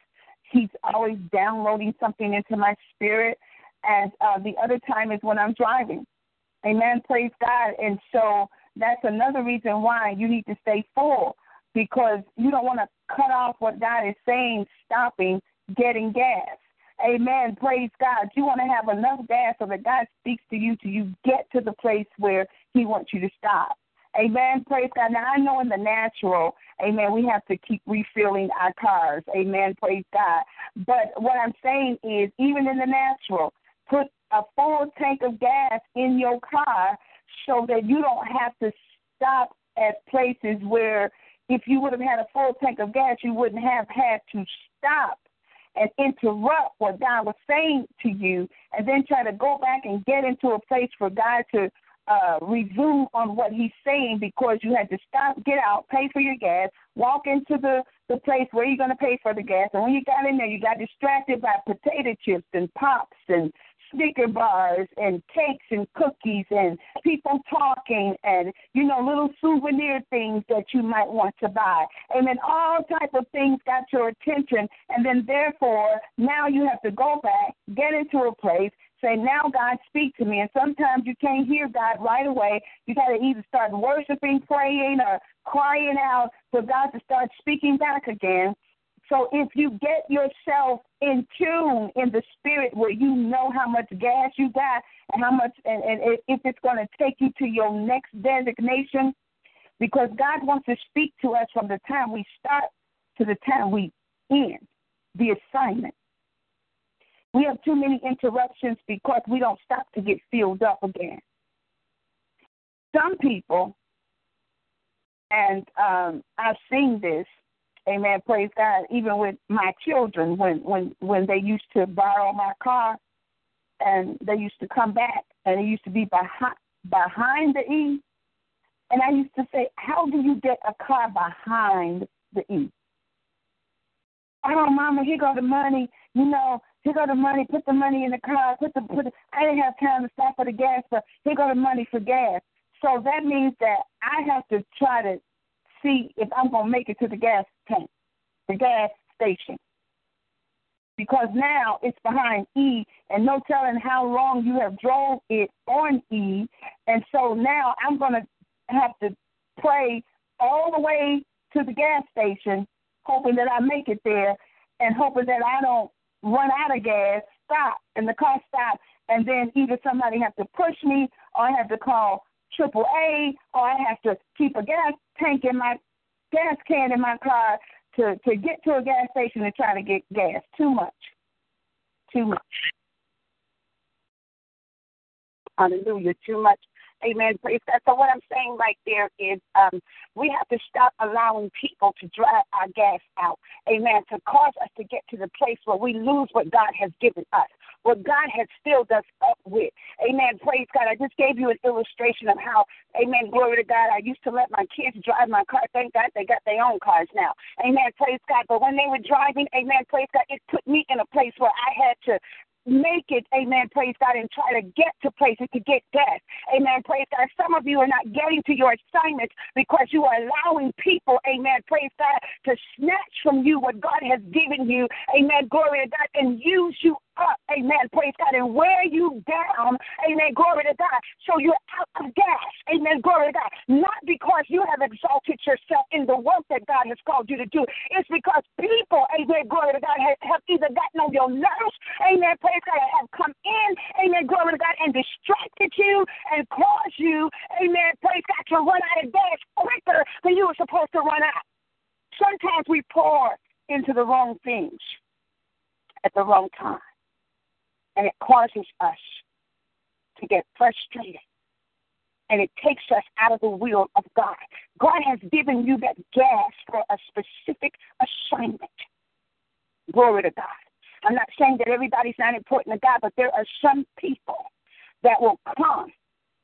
He's always downloading something into my spirit. And uh, the other time is when I'm driving. Amen. Praise God. And so that's another reason why you need to stay full because you don't want to cut off what God is saying, stopping getting gas. Amen. Praise God. You want to have enough gas so that God speaks to you till you get to the place where He wants you to stop. Amen. Praise God. Now I know in the natural, amen, we have to keep refilling our cars. Amen. Praise God. But what I'm saying is, even in the natural, put a full tank of gas in your car so that you don't have to stop at places where if you would have had a full tank of gas, you wouldn't have had to stop and interrupt what God was saying to you and then try to go back and get into a place for God to uh, resume on what he's saying because you had to stop, get out, pay for your gas, walk into the, the place where you're going to pay for the gas. And when you got in there, you got distracted by potato chips and pops and Snicker bars and cakes and cookies and people talking and you know little souvenir things that you might want to buy. And then all type of things got your attention and then therefore now you have to go back, get into a place, say, Now God speak to me and sometimes you can't hear God right away. You gotta either start worshiping, praying or crying out for God to start speaking back again. So if you get yourself in tune in the spirit where you know how much gas you got and how much and, and if it's going to take you to your next designation, because God wants to speak to us from the time we start to the time we end the assignment. We have too many interruptions because we don't stop to get filled up again. Some people, and um, I've seen this, Amen. Praise God. Even with my children, when when when they used to borrow my car, and they used to come back, and it used to be behind behind the E, and I used to say, "How do you get a car behind the E?" Oh, Mama, here go the money. You know, here go the money. Put the money in the car. Put the put. The, I didn't have time to stop for the gas, but here go the money for gas. So that means that I have to try to see if I'm going to make it to the gas tank, the gas station. because now it's behind E, and no telling how long you have drove it on E. And so now I'm going to have to pray all the way to the gas station, hoping that I make it there, and hoping that I don't run out of gas, stop, and the car stop, and then either somebody have to push me, or I have to call triple A, or I have to keep a gas tank in my gas can in my car to to get to a gas station and try to get gas. Too much. Too much. Hallelujah. Too much. Amen. Praise God. So what I'm saying right there is um, we have to stop allowing people to drive our gas out. Amen. To cause us to get to the place where we lose what God has given us what God has filled us up with. Amen. Praise God. I just gave you an illustration of how, amen, glory to God. I used to let my kids drive my car. Thank God they got their own cars now. Amen. Praise God. But when they were driving, amen, praise God, it put me in a place where I had to make it, amen, praise God, and try to get to places to get gas. Amen, praise God. Some of you are not getting to your assignments because you are allowing people, amen, praise God, to snatch from you what God has given you, amen, glory to God, and use you up, amen, praise God, and wear you down, amen, glory to God, so you're out of gas, amen, glory to God. Not because you have exalted yourself in the work that God has called you to do, it's because people, amen, glory to God, have, have either gotten on your nerves, amen, praise God, have come in, amen, glory to God, and distracted you and caused you, amen, praise God, to run out of gas quicker than you were supposed to run out. Sometimes we pour into the wrong things at the wrong time and it causes us to get frustrated. And it takes us out of the will of God. God has given you that gas for a specific assignment. Glory to God. I'm not saying that everybody's not important to God, but there are some people that will come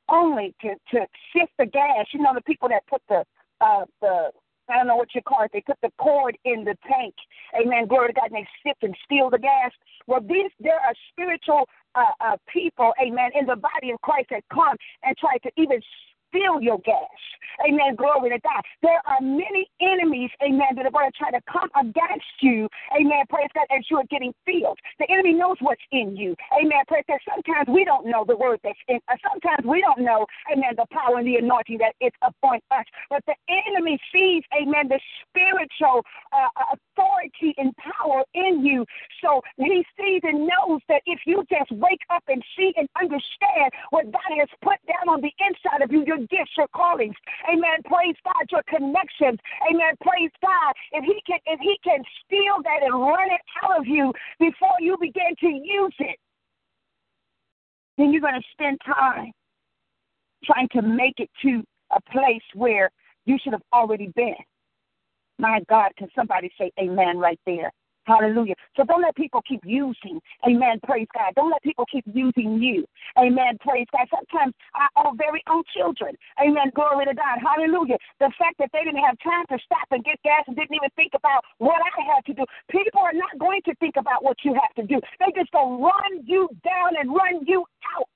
only to to sift the gas. You know, the people that put the uh, the I don't know what you call it. They put the cord in the tank. Amen. Glory to God. And they sift and steal the gas. Well, these there are spiritual uh, uh, people, amen, in the body of Christ that come and try to even fill your gas. Amen. Glory to God. There are many enemies, amen, that are going to try to come against you. Amen. Praise God, as you are getting filled. The enemy knows what's in you. Amen. Praise God. Sometimes we don't know the word that's in us. Sometimes we don't know, amen, the power and the anointing that is upon us. But the enemy sees, amen, the spiritual uh, authority and power in you. So he sees and knows that if you just wake up and see and understand what God has put down on the inside of you, your gifts, your callings. Amen. Praise God, your connections. Amen. Praise God. If he can if he can steal that and run it out of you before you begin to use it, then you're going to spend time trying to make it to a place where you should have already been. My God, can somebody say amen right there? Hallelujah. So don't let people keep using. Amen. Praise God. Don't let people keep using you. Amen. Praise God. Sometimes our very own children. Amen. Glory to God. Hallelujah. The fact that they didn't have time to stop and get gas and didn't even think about what I had to do. People are not going to think about what you have to do. They just to run you down and run you out.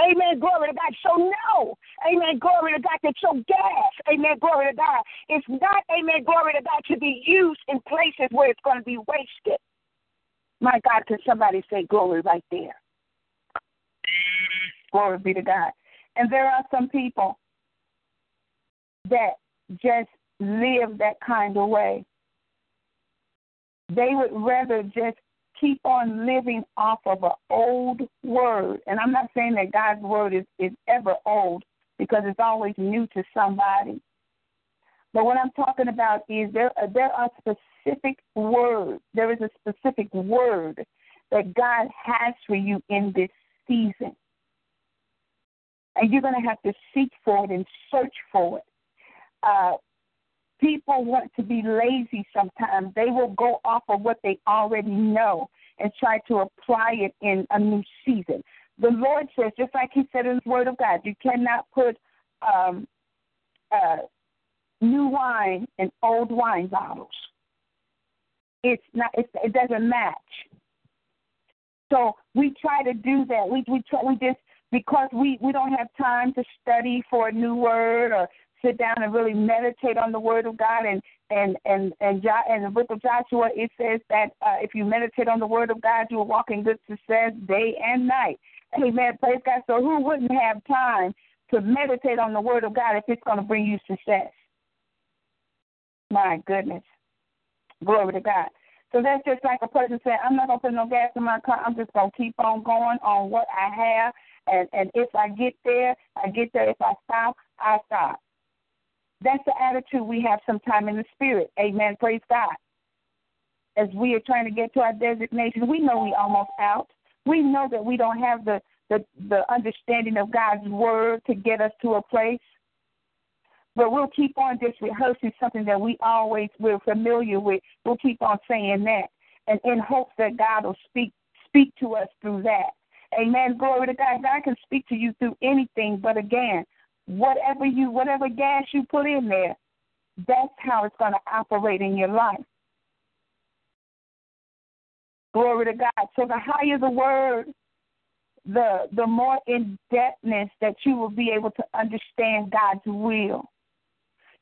Amen. Glory to God. So no. Amen. Glory to God that your gas, amen. Glory to God, It's not, amen. Glory to God to be used in places where it's going to be wasted. My God, can somebody say glory right there? Glory be to God. And there are some people that just live that kind of way. They would rather just keep on living off of an old word. And I'm not saying that God's word is, is ever old because it's always new to somebody. But what I'm talking about is there there are specific words. There is a specific word that God has for you in this season. And you're going to have to seek for it and search for it. Uh, People want to be lazy sometimes. They will go off of what they already know and try to apply it in a new season. The Lord says, just like He said in His Word of God, you cannot put um, uh, new wine in old wine bottles. It's not. It's, it doesn't match. So we try to do that. We we try. We just because we we don't have time to study for a new word or sit down and really meditate on the Word of God and and and and jo- and the book of Joshua it says that uh, if you meditate on the word of God, you will walk in good success day and night. Amen. Praise God. So who wouldn't have time to meditate on the word of God if it's going to bring you success? My goodness. Glory to God. So that's just like a person saying, I'm not gonna put no gas in my car. I'm just gonna keep on going on what I have, and and if I get there, I get there. If I stop, I stop. That's the attitude we have sometime in the spirit. Amen. Praise God. As we are trying to get to our designation, we know we almost out. We know that we don't have the the, the understanding of God's word to get us to a place. But we'll keep on just rehearsing something that we always we're familiar with. We'll keep on saying that, and in hopes that God will speak speak to us through that. Amen. Glory to God. God can speak to you through anything, but again, whatever you whatever gas you put in there, that's how it's going to operate in your life. Glory to God. So the higher the word, the the more in depthness that you will be able to understand God's will.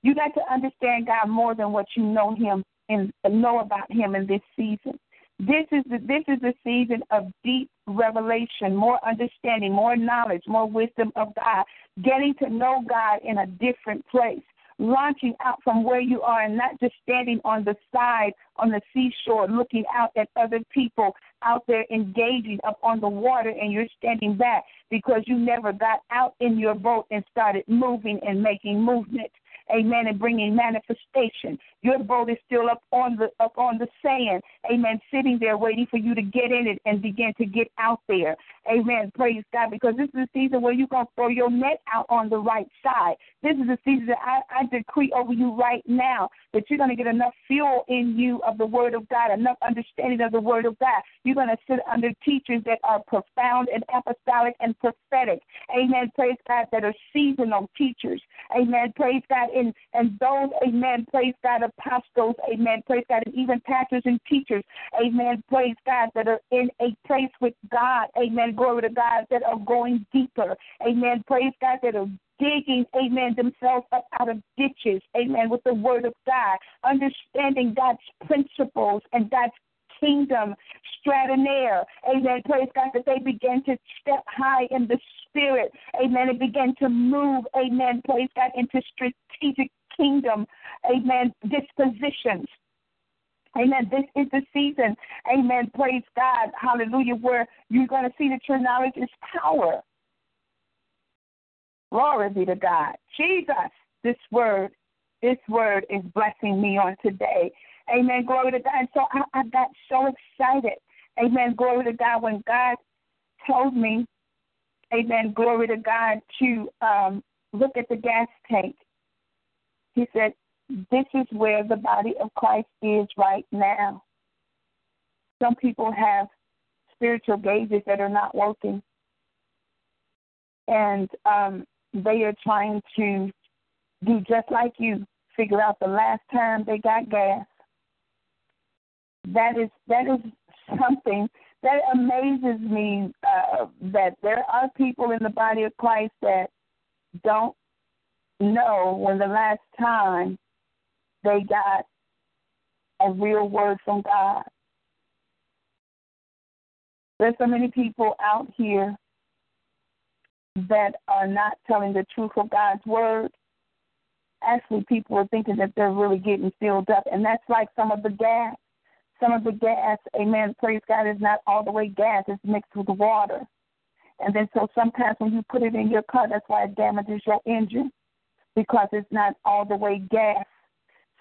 You got to understand God more than what you know Him and know about Him in this season. This is the, this is the season of deep revelation, more understanding, more knowledge, more wisdom of God, getting to know God in a different place, launching out from where you are and not just standing on the side on the seashore looking out at other people out there engaging up on the water and you're standing back because you never got out in your boat and started moving and making movement amen, and bringing manifestation. Your boat is still up on the up on the sand, amen, sitting there waiting for you to get in it and begin to get out there, amen. Praise God, because this is the season where you're gonna throw your net out on the right side. This is the season that I, I decree over you right now that you're gonna get enough fuel in you of the Word of God, enough understanding of the Word of God. You're gonna sit under teachers that are profound and apostolic and prophetic, amen. Praise God, that are seasonal teachers, amen. Praise God. And, and those, amen, praise God, apostles, amen, praise God, and even pastors and teachers, amen, praise God, that are in a place with God, amen, glory to God, that are going deeper, amen, praise God, that are digging, amen, themselves up out of ditches, amen, with the word of God, understanding God's principles and God's kingdom stratanaire. Amen. Praise God that they begin to step high in the spirit. Amen. And begin to move. Amen. Praise God into strategic kingdom. Amen. Dispositions. Amen. This is the season. Amen. Praise God. Hallelujah. Where you're going to see that your knowledge is power. Glory be to God. Jesus, this word, this word is blessing me on today. Amen. Glory to God. And so I, I got so excited. Amen. Glory to God. When God told me, Amen. Glory to God, to um, look at the gas tank, He said, This is where the body of Christ is right now. Some people have spiritual gauges that are not working. And um, they are trying to do just like you, figure out the last time they got gas that is that is something that amazes me uh, that there are people in the body of Christ that don't know when the last time they got a real word from God. There's so many people out here that are not telling the truth of God's word. Actually, people are thinking that they're really getting filled up, and that's like some of the gas some of the gas, amen, praise God, is not all the way gas, it's mixed with water. And then so sometimes when you put it in your car, that's why it damages your engine because it's not all the way gas.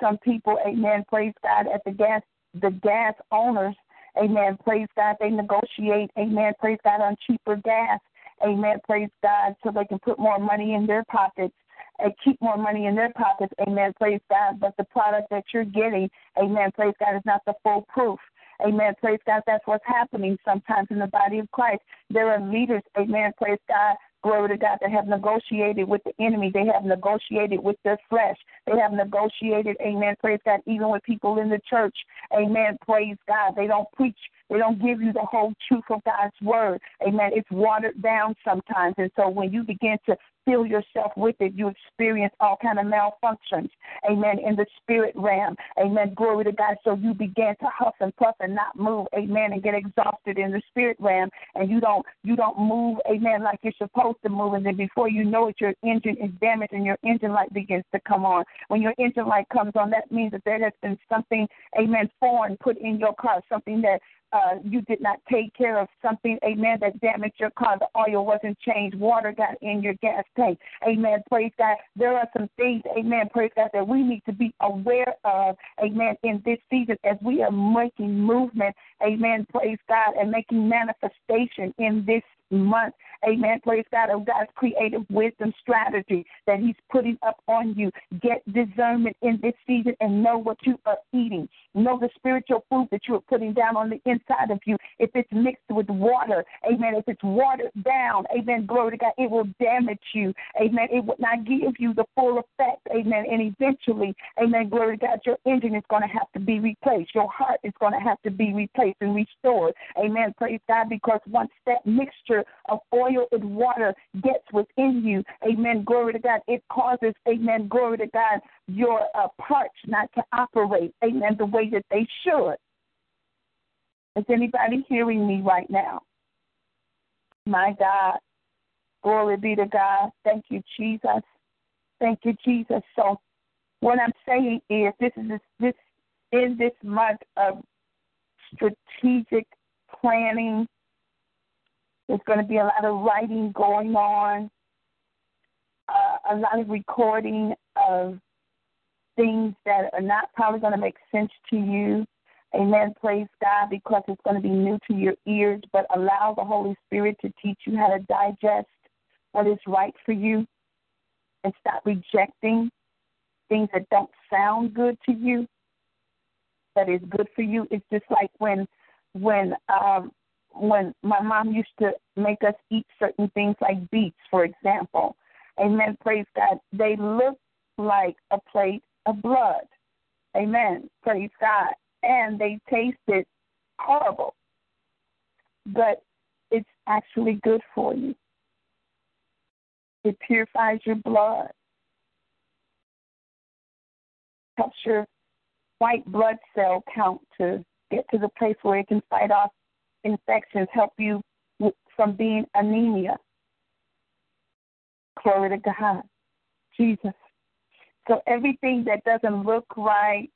Some people, amen, praise God, at the gas, the gas owners, amen, praise God, they negotiate, amen, praise God, on cheaper gas, amen, praise God, so they can put more money in their pockets and keep more money in their pockets. Amen. Praise God. But the product that you're getting, amen. Praise God, is not the full proof. Amen. Praise God. That's what's happening sometimes in the body of Christ. There are leaders, amen. Praise God. Glory to God that have negotiated with the enemy. They have negotiated with their flesh. They have negotiated, amen. Praise God, even with people in the church. Amen. Praise God. They don't preach they don't give you the whole truth of God's word. Amen. It's watered down sometimes. And so when you begin to fill yourself with it, you experience all kind of malfunctions. Amen. In the spirit realm. Amen. Glory to God. So you begin to huff and puff and not move. Amen. And get exhausted in the spirit realm, and you don't you don't move. Amen. Like you're supposed to move, and then before you know it, your engine is damaged and your engine light begins to come on. When your engine light comes on, that means that there has been something, amen, foreign put in your car, something that uh, you did not take care of something, amen, that damaged your car. The oil wasn't changed. Water got in your gas tank. Amen. Praise God. There are some things, amen, praise God, that we need to be aware of, amen, in this season as we are making movement, amen, praise God, and making manifestation in this month. Amen. Praise God of God's creative wisdom strategy that He's putting up on you. Get discernment in this season and know what you are eating. Know the spiritual food that you are putting down on the inside of you. If it's mixed with water, amen. If it's watered down, amen. Glory to God, it will damage you. Amen. It will not give you the full effect. Amen. And eventually, amen. Glory to God, your engine is going to have to be replaced. Your heart is going to have to be replaced and restored. Amen. Praise God, because once that mixture of oil and water gets within you, amen, glory to God, it causes, amen, glory to God, your uh, parts not to operate, amen, the way that they should. Is anybody hearing me right now? My God. Glory be to God. Thank you, Jesus. Thank you, Jesus. So, what I'm saying is, this is this, this in this month of strategic planning there's going to be a lot of writing going on, uh, a lot of recording of things that are not probably going to make sense to you. Amen. Praise God because it's going to be new to your ears, but allow the Holy Spirit to teach you how to digest what is right for you and stop rejecting things that don't sound good to you that is good for you. It's just like when when um when my mom used to make us eat certain things like beets, for example. Amen. Praise God. They look like a plate of blood. Amen. Praise God. And they tasted horrible. But it's actually good for you. It purifies your blood, helps your white blood cell count to get to the place where it can fight off infections, help you from being anemia. Glory to God. Jesus. So everything that doesn't look right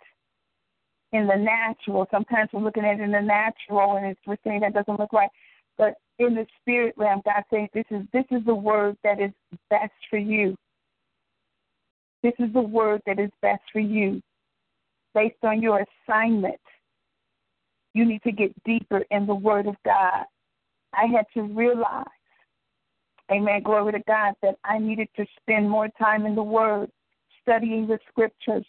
in the natural, sometimes we're looking at it in the natural and it's, we're saying that doesn't look right. But in the spirit realm, God says this is this is the word that is best for you. This is the word that is best for you based on your assignment you need to get deeper in the Word of God. I had to realize, amen, glory to God, that I needed to spend more time in the Word, studying the Scriptures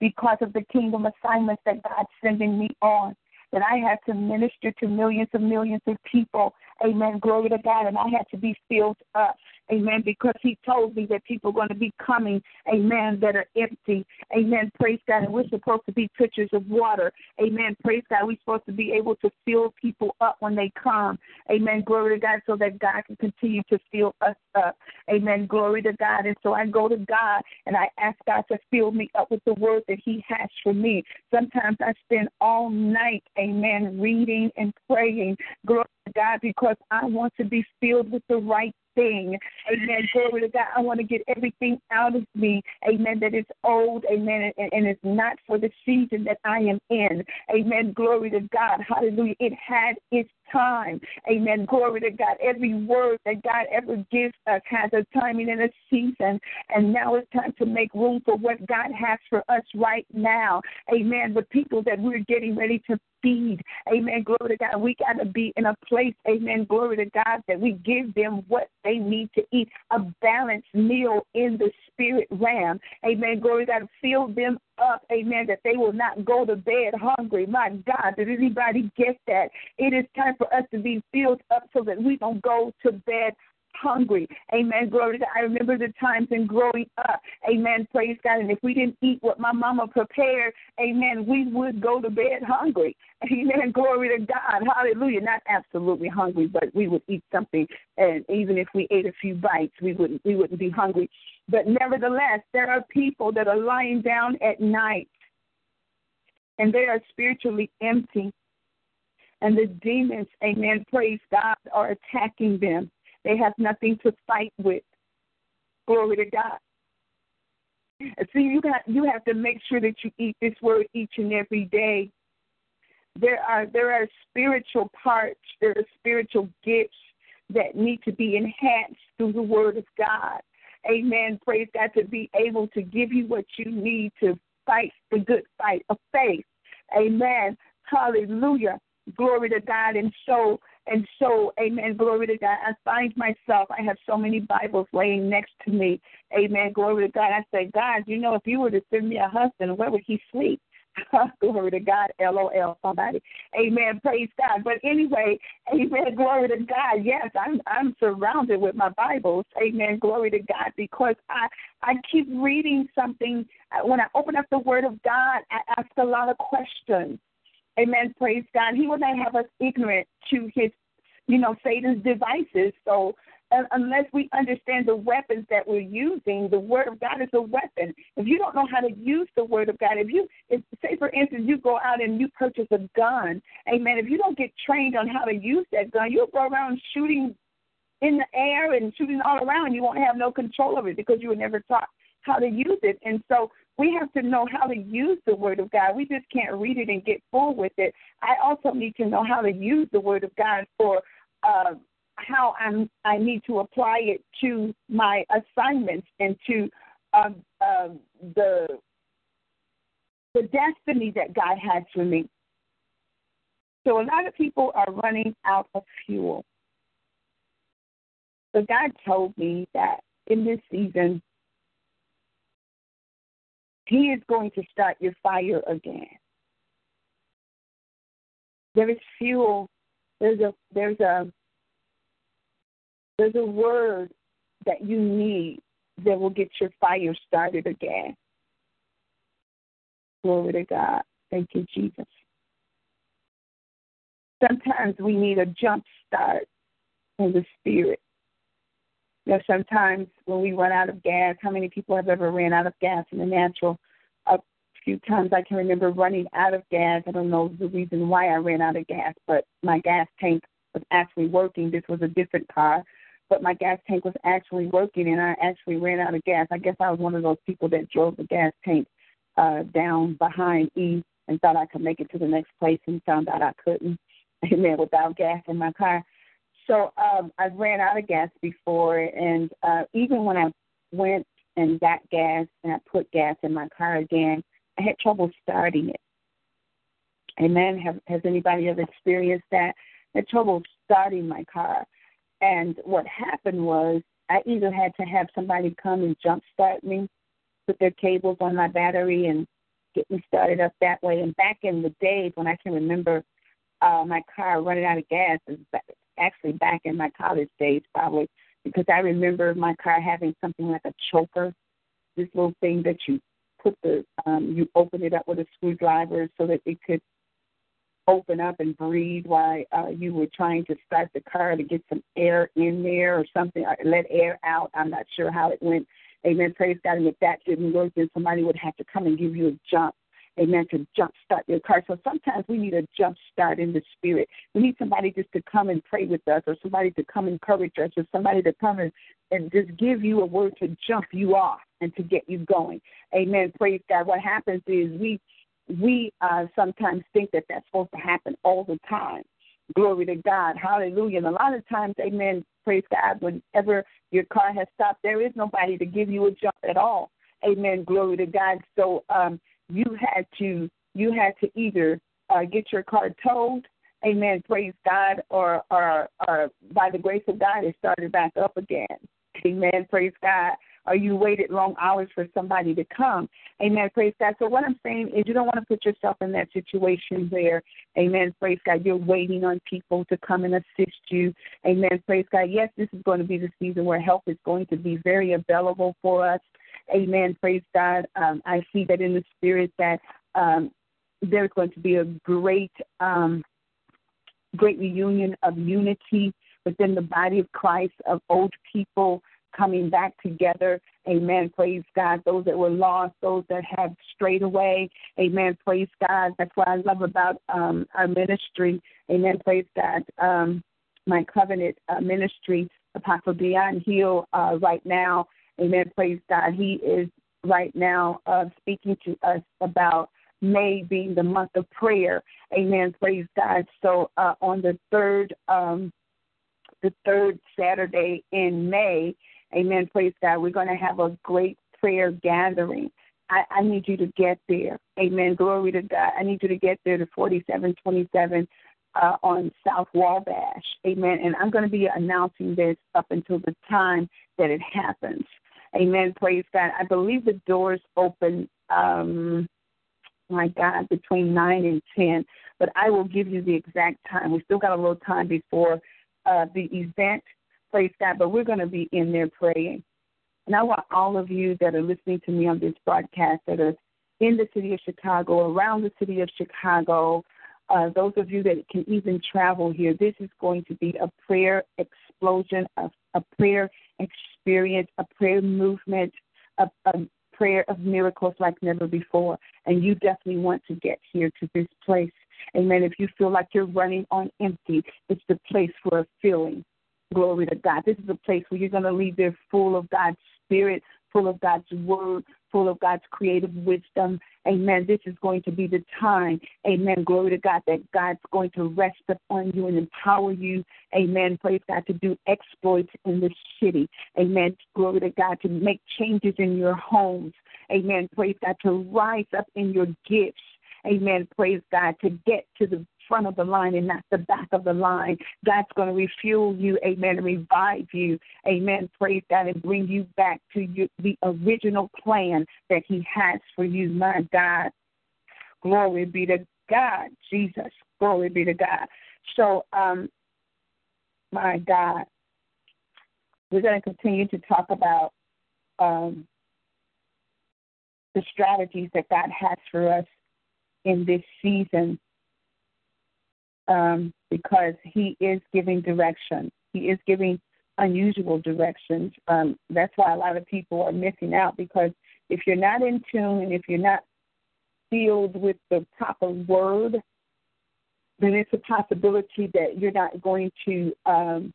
because of the kingdom assignments that God's sending me on. That I had to minister to millions and millions of people. Amen. Glory to God. And I had to be filled up. Amen. Because he told me that people are going to be coming, amen, that are empty. Amen. Praise God. And we're supposed to be pitchers of water. Amen. Praise God. We're supposed to be able to fill people up when they come. Amen. Glory to God so that God can continue to fill us up. Amen. Glory to God. And so I go to God and I ask God to fill me up with the word that He has for me. Sometimes I spend all night, amen, reading and praying. Glory to God because I want to be filled with the right thing. Amen. Glory to God. I want to get everything out of me. Amen. That is old. Amen. And, and it's not for the season that I am in. Amen. Glory to God. Hallelujah. It had its time. Amen. Glory to God. Every word that God ever gives us has a timing and a season. And now it's time to make room for what God has for us right now. Amen. The people that we're getting ready to feed. Amen. Glory to God. We got to be in a place, amen. Glory to God, that we give them what they need to eat a balanced meal in the spirit realm. Amen. Glory to God. Fill them up, amen, that they will not go to bed hungry. My God, did anybody get that? It is time for us to be filled up so that we don't go to bed hungry. Amen. Glory. I remember the times in growing up. Amen. Praise God. And if we didn't eat what my mama prepared, amen, we would go to bed hungry. Amen. Glory to God. Hallelujah. Not absolutely hungry, but we would eat something. And even if we ate a few bites, we wouldn't we wouldn't be hungry. But nevertheless, there are people that are lying down at night and they are spiritually empty. And the demons, amen, praise God, are attacking them. They have nothing to fight with. Glory to God. See, you got you have to make sure that you eat this word each and every day. There are there are spiritual parts, there are spiritual gifts that need to be enhanced through the word of God. Amen. Praise God to be able to give you what you need to fight the good fight of faith. Amen. Hallelujah. Glory to God. And so and so, amen, glory to God. I find myself, I have so many Bibles laying next to me. Amen, glory to God. I say, God, you know, if you were to send me a husband, where would he sleep? glory to God, LOL, somebody. Amen, praise God. But anyway, amen, glory to God. Yes, I'm I'm surrounded with my Bibles. Amen, glory to God, because I I keep reading something. When I open up the Word of God, I ask a lot of questions. Amen. Praise God. He will not have us ignorant to his, you know, Satan's devices. So uh, unless we understand the weapons that we're using, the word of God is a weapon. If you don't know how to use the word of God, if you, if, say for instance, you go out and you purchase a gun, amen. If you don't get trained on how to use that gun, you'll go around shooting in the air and shooting all around. You won't have no control of it because you were never taught how to use it. And so we have to know how to use the Word of God. We just can't read it and get full with it. I also need to know how to use the Word of God for uh, how I'm, I need to apply it to my assignments and to um, uh, the the destiny that God has for me. So a lot of people are running out of fuel. But God told me that in this season, he is going to start your fire again. There is fuel. There's a there's a there's a word that you need that will get your fire started again. Glory to God. Thank you, Jesus. Sometimes we need a jump start in the spirit. You know, sometimes when we run out of gas, how many people have ever ran out of gas in the natural? A few times I can remember running out of gas. I don't know the reason why I ran out of gas, but my gas tank was actually working. This was a different car, but my gas tank was actually working, and I actually ran out of gas. I guess I was one of those people that drove the gas tank uh, down behind E and thought I could make it to the next place, and found out I couldn't. Amen. Without gas in my car. So um, I've ran out of gas before, and uh, even when I went and got gas and I put gas in my car again, I had trouble starting it. Amen. Have, has anybody ever experienced that? I had trouble starting my car. And what happened was I either had to have somebody come and jump start me, put their cables on my battery and get me started up that way. And back in the days when I can remember uh, my car running out of gas, actually back in my college days probably because I remember my car having something like a choker, this little thing that you put the um you open it up with a screwdriver so that it could open up and breathe while uh, you were trying to start the car to get some air in there or something, or let air out. I'm not sure how it went. Amen. Praise God. And if that didn't work, then somebody would have to come and give you a jump amen, to jump start your car. So sometimes we need a jump start in the spirit. We need somebody just to come and pray with us or somebody to come encourage us or somebody to come and, and just give you a word to jump you off and to get you going. Amen. Praise God. What happens is we we uh, sometimes think that that's supposed to happen all the time. Glory to God. Hallelujah. And a lot of times, amen, praise God, whenever your car has stopped, there is nobody to give you a jump at all. Amen. Glory to God. So um, you had to you had to either uh, get your car towed, amen, praise God, or, or or by the grace of God it started back up again. Amen, praise God. or you waited long hours for somebody to come. Amen. Praise God. So what I'm saying is you don't want to put yourself in that situation where, amen, praise God, you're waiting on people to come and assist you. Amen. Praise God. Yes, this is going to be the season where help is going to be very available for us. Amen. Praise God. Um, I see that in the spirit that um, there's going to be a great, um, great reunion of unity within the body of Christ of old people coming back together. Amen. Praise God. Those that were lost, those that have strayed away. Amen. Praise God. That's what I love about um, our ministry. Amen. Praise God. Um, my covenant uh, ministry, Apostle Dion Hill, uh, right now. Amen. Praise God. He is right now uh, speaking to us about May being the month of prayer. Amen. Praise God. So uh, on the third, um, the third Saturday in May, Amen. Praise God. We're going to have a great prayer gathering. I, I need you to get there. Amen. Glory to God. I need you to get there to 4727 uh, on South Wabash. Amen. And I'm going to be announcing this up until the time that it happens. Amen. Praise God. I believe the doors open, um, my God, between 9 and 10, but I will give you the exact time. We still got a little time before uh, the event. Praise God. But we're going to be in there praying. And I want all of you that are listening to me on this broadcast that are in the city of Chicago, around the city of Chicago, uh, those of you that can even travel here, this is going to be a prayer explosion, a, a prayer experience, a prayer movement, a, a prayer of miracles like never before. And you definitely want to get here to this place. Amen. If you feel like you're running on empty, it's the place for a filling. Glory to God. This is a place where you're going to leave there full of God's Spirit, full of God's Word, full of God's creative wisdom. Amen. This is going to be the time, amen. Glory to God, that God's going to rest upon you and empower you, amen. Praise God, to do exploits in the city, amen. Glory to God, to make changes in your homes, amen. Praise God, to rise up in your gifts. Amen. Praise God. To get to the front of the line and not the back of the line. God's going to refuel you, amen, and revive you, amen. Praise God, and bring you back to you, the original plan that He has for you, my God. Glory be to God, Jesus. Glory be to God. So, um, my God, we're going to continue to talk about um, the strategies that God has for us in this season um, because he is giving direction. He is giving unusual directions. Um, that's why a lot of people are missing out because if you're not in tune and if you're not filled with the proper word, then it's a possibility that you're not going to um,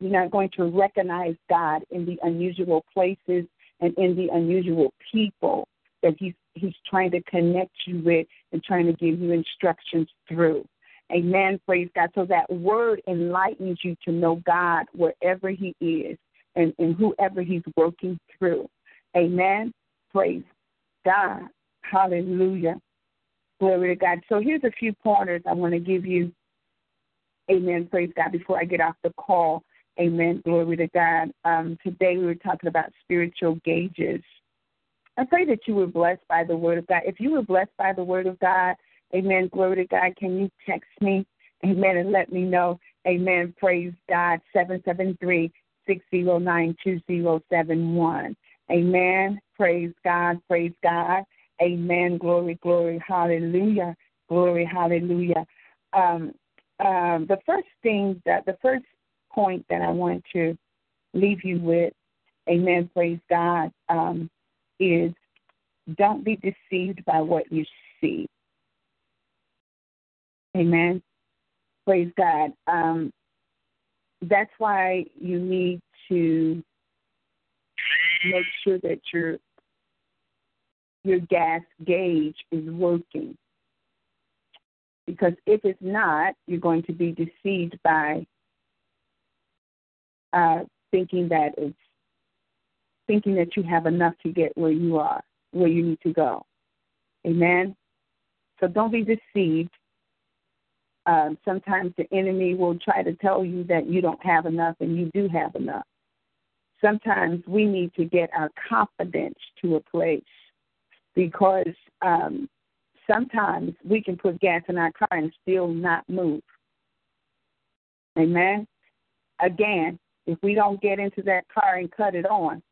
you're not going to recognize God in the unusual places and in the unusual people that He's He's trying to connect you with and trying to give you instructions through. Amen. Praise God. So that word enlightens you to know God wherever He is and, and whoever He's working through. Amen. Praise God. Hallelujah. Glory to God. So here's a few pointers I want to give you. Amen. Praise God. Before I get off the call. Amen. Glory to God. Um, today we were talking about spiritual gauges. I pray that you were blessed by the word of God. If you were blessed by the word of God, Amen. Glory to God. Can you text me? Amen. And let me know. Amen. Praise God. 773 609 2071. Amen. Praise God. Praise God. Amen. Glory, glory. Hallelujah. Glory, hallelujah. Um, um, the first thing that, the first point that I want to leave you with, amen, praise God, um, is don't be deceived by what you see. Amen. Praise God. Um, that's why you need to make sure that your your gas gauge is working. Because if it's not, you're going to be deceived by uh, thinking that it's thinking that you have enough to get where you are, where you need to go. Amen. So don't be deceived um, sometimes the enemy will try to tell you that you don't have enough and you do have enough. sometimes we need to get our confidence to a place because um, sometimes we can put gas in our car and still not move. Amen. Again, if we don't get into that car and cut it on,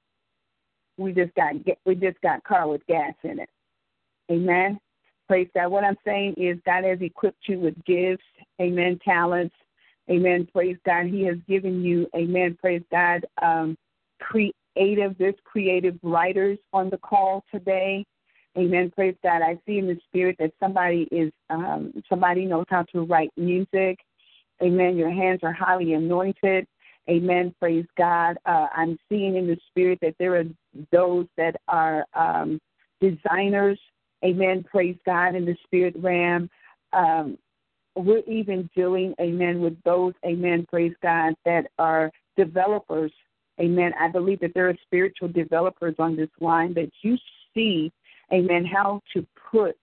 we just got we just got car with gas in it. Amen. Praise God. What I'm saying is God has equipped you with gifts, amen, talents, amen. Praise God. He has given you, amen. Praise God. Um, creative. There's creative writers on the call today. Amen. Praise God. I see in the spirit that somebody is um, somebody knows how to write music. Amen. Your hands are highly anointed. Amen. Praise God. Uh, I'm seeing in the spirit that there are those that are um, designers. Amen. Praise God in the spirit realm. Um, we're even dealing, amen, with those, amen, praise God, that are developers. Amen. I believe that there are spiritual developers on this line that you see, amen, how to put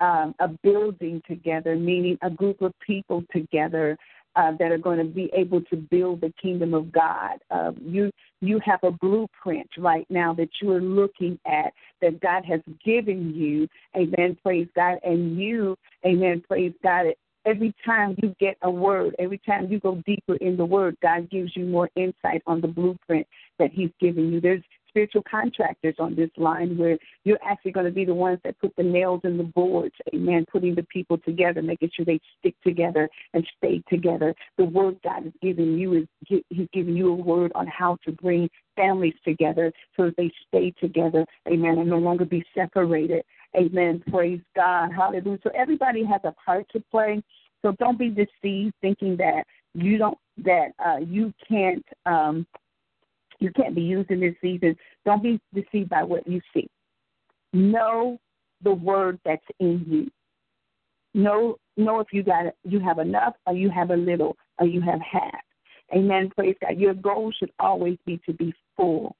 um, a building together, meaning a group of people together uh, that are going to be able to build the kingdom of God. Uh, you you have a blueprint right now that you are looking at that God has given you. Amen. Praise God. And you, Amen. Praise God. Every time you get a word, every time you go deeper in the word, God gives you more insight on the blueprint that He's giving you. There's spiritual contractors on this line where you're actually going to be the ones that put the nails in the boards, amen, putting the people together, making sure they stick together and stay together. The word God is giving you is He's giving you a word on how to bring families together so that they stay together, amen, and no longer be separated. Amen. Praise God. Hallelujah. So everybody has a part to play. So don't be deceived thinking that you don't that uh, you can't um, you can't be used in this season. Don't be deceived by what you see. Know the word that's in you. Know know if you got you have enough or you have a little or you have half. Amen. Praise God. Your goal should always be to be full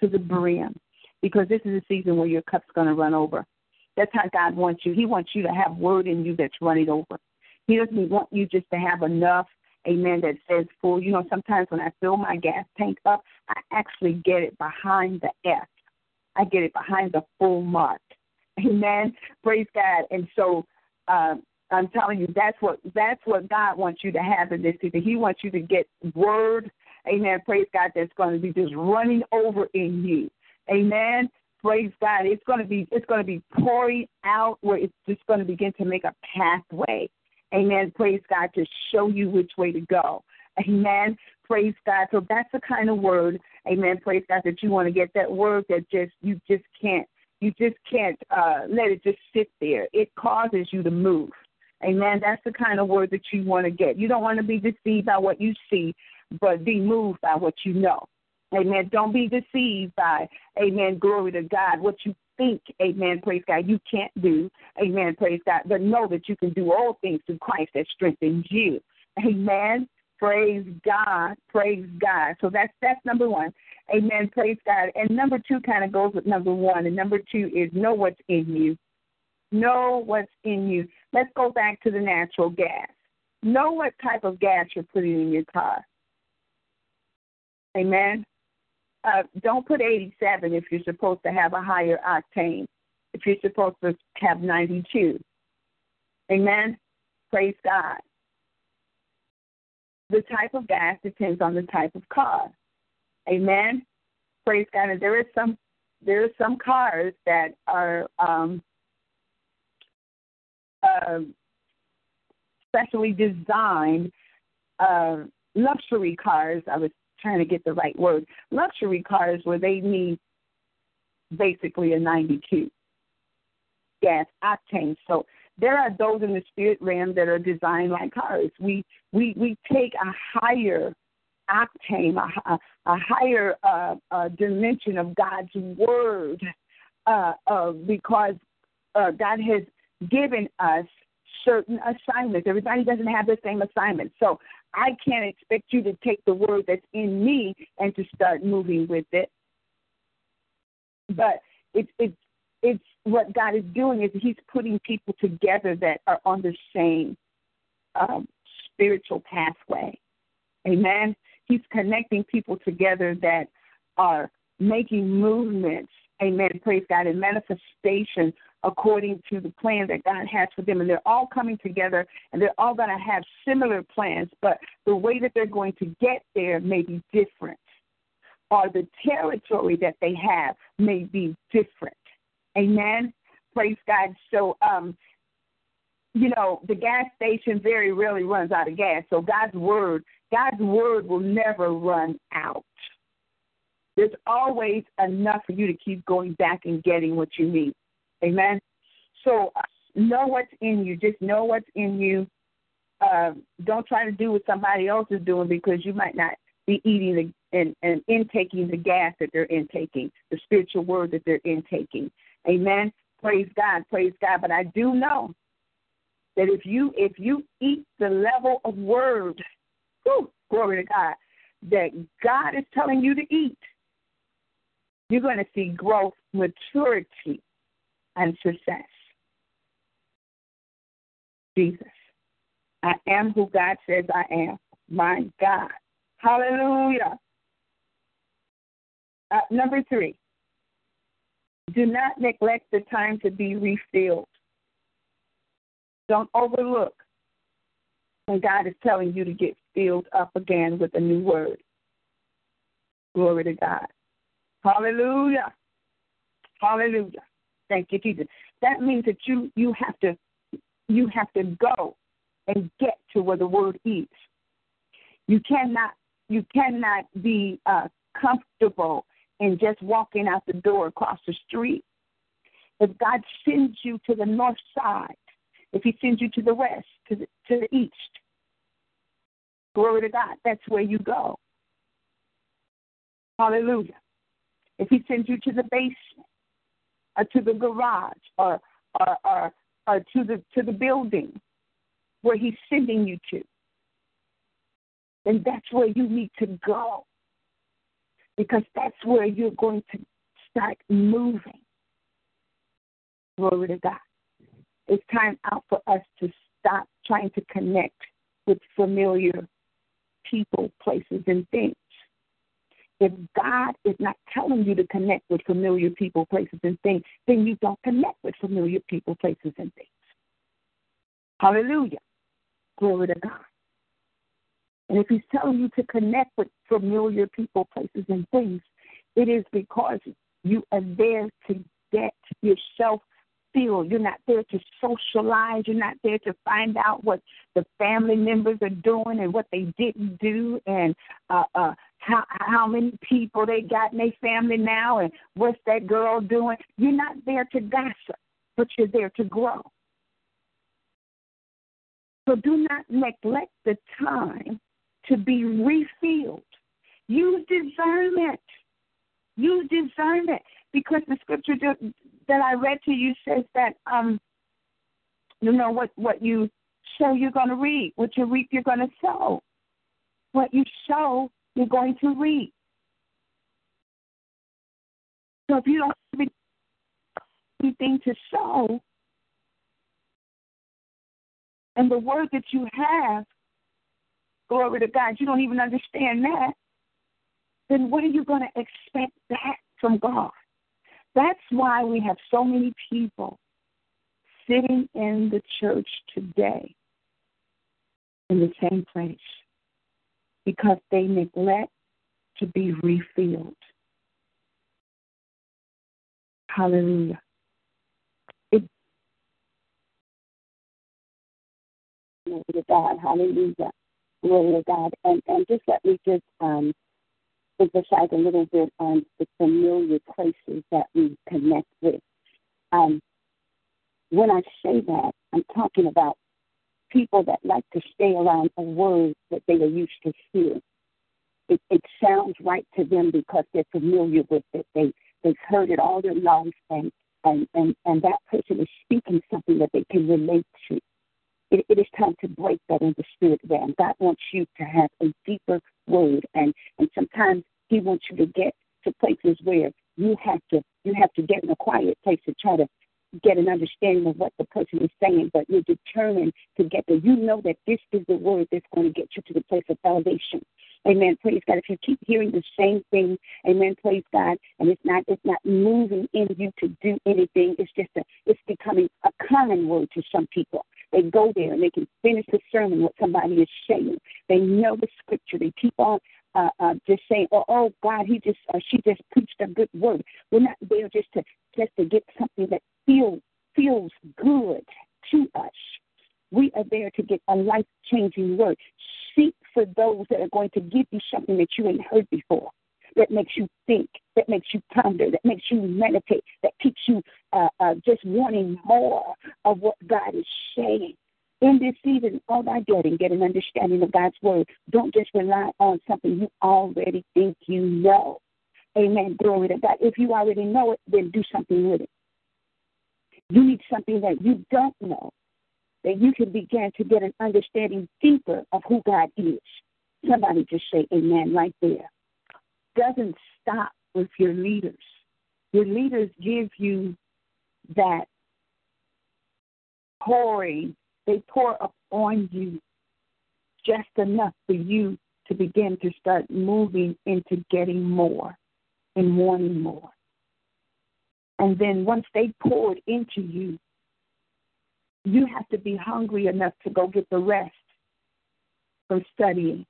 to the brim because this is a season where your cup's going to run over. That's how God wants you. He wants you to have word in you that's running over. He doesn't want you just to have enough amen, that says full. You know, sometimes when I fill my gas tank up, I actually get it behind the F. I get it behind the full mark. Amen. Praise God. And so um, I'm telling you, that's what that's what God wants you to have in this season. He wants you to get word, amen. Praise God, that's going to be just running over in you. Amen. Praise God. It's going to be it's going to be pouring out where it's just going to begin to make a pathway Amen. Praise God to show you which way to go. Amen. Praise God. So that's the kind of word, amen. Praise God that you want to get that word that just you just can't you just can't uh, let it just sit there. It causes you to move. Amen. That's the kind of word that you want to get. You don't want to be deceived by what you see, but be moved by what you know. Amen. Don't be deceived by, amen, glory to God, what you think, amen, praise God, you can't do, amen, praise God, but know that you can do all things through Christ that strengthens you. Amen. Praise God. Praise God. So that's that's number one. Amen. Praise God. And number two kind of goes with number one. And number two is know what's in you. Know what's in you. Let's go back to the natural gas. Know what type of gas you're putting in your car. Amen uh, don't put 87 if you're supposed to have a higher octane, if you're supposed to have 92. Amen? Praise God. The type of gas depends on the type of car. Amen? Praise God. And there is some there are some cars that are um, uh, specially designed uh, luxury cars. I was trying to get the right word. Luxury cars where they need basically a 92 gas octane. So there are those in the spirit realm that are designed like cars. We we we take a higher octane, a, a, higher uh, uh, dimension of God's word, uh, because uh, God has given us certain assignments. Everybody doesn't have the same assignment. So I can't expect you to take the word that's in me and to start moving with it. But it's it's it's what God is doing is He's putting people together that are on the same um, spiritual pathway. Amen. He's connecting people together that are making movements, amen, praise God, and manifestation according to the plan that God has for them. And they're all coming together and they're all going to have similar plans, but the way that they're going to get there may be different, or the territory that they have may be different. Amen. Praise God. So, um, you know, the gas station very rarely runs out of gas. So God's word, God's word will never run out. There's always enough for you to keep going back and getting what you need. Amen. So know what's in you. Just know what's in you. Uh, don't try to do what somebody else is doing because you might not be eating the, and, and intaking the gas that they're intaking, the spiritual word that they're intaking. Amen. Praise God. Praise God. But I do know that if you if you eat the level of word, whew, glory to God, that God is telling you to eat, you're going to see growth, maturity, and success. Jesus. I am who God says I am. My God. Hallelujah. Uh, number three, do not neglect the time to be refilled. Don't overlook when God is telling you to get filled up again with a new word. Glory to God. Hallelujah. Hallelujah. Thank you, Jesus. That means that you you have to you have to go and get to where the word is. You cannot you cannot be uh, comfortable in just walking out the door across the street. If God sends you to the north side, if He sends you to the west, to the, to the east, glory to God, that's where you go. Hallelujah. If He sends you to the basement, or to the garage, or or, or, or to the to the building where He's sending you to, And that's where you need to go. Because that's where you're going to start moving. Glory to God. It's time out for us to stop trying to connect with familiar people, places, and things. If God is not telling you to connect with familiar people, places, and things, then you don't connect with familiar people, places, and things. Hallelujah. Glory to God. And if He's telling you to connect with familiar people, places, and things, it is because you are there to get yourself feel. You're not there to socialize. You're not there to find out what the family members are doing and what they didn't do and uh, uh, how how many people they got in their family now and what's that girl doing. You're not there to gossip, but you're there to grow. So do not neglect the time to be refilled. Use discernment. Use discernment because the scripture that I read to you says that um, you know what what you sow you're going to reap. What you reap you're going to sow. What you sow you're going to reap. So if you don't have anything to show, and the word that you have, glory to God, you don't even understand that, then what are you going to expect back from God? That's why we have so many people sitting in the church today in the same place because they neglect to be refilled. Hallelujah. Glory to God. Hallelujah. Glory to God. And, and just let me just um, emphasize a little bit on the familiar places that we connect with. Um, when I say that, I'm talking about people that like to stay around a word that they are used to hearing. It, it sounds right to them because they're familiar with it. They they've heard it all their life, and and and and that person is speaking something that they can relate to. It, it is time to break that in the spirit realm. God wants you to have a deeper word, and and sometimes He wants you to get to places where you have to you have to get in a quiet place to try to get an understanding of what the person is saying, but you're determined to get there. You know that this is the word that's going to get you to the place of salvation. Amen. Praise God. If you keep hearing the same thing, amen. Praise God. And it's not it's not moving in you to do anything. It's just a it's becoming a common word to some people. They go there and they can finish the sermon what somebody is saying. They know the scripture. They keep on uh, uh, just saying, "Oh, oh God, he just uh, she just preached a good word." We're not there just to just to get something that feels feels good to us. We are there to get a life changing word. Seek for those that are going to give you something that you ain't heard before, that makes you think, that makes you ponder, that makes you meditate, that keeps you uh, uh, just wanting more of what God is saying. In this season, all I get and get an understanding of God's word. Don't just rely on something you already think you know. Amen. Glory to God. If you already know it, then do something with it. You need something that you don't know that you can begin to get an understanding deeper of who God is. Somebody just say amen right there. Doesn't stop with your leaders. Your leaders give you that pouring, they pour upon you just enough for you to begin to start moving into getting more and wanting more. And then once they pour it into you, you have to be hungry enough to go get the rest from studying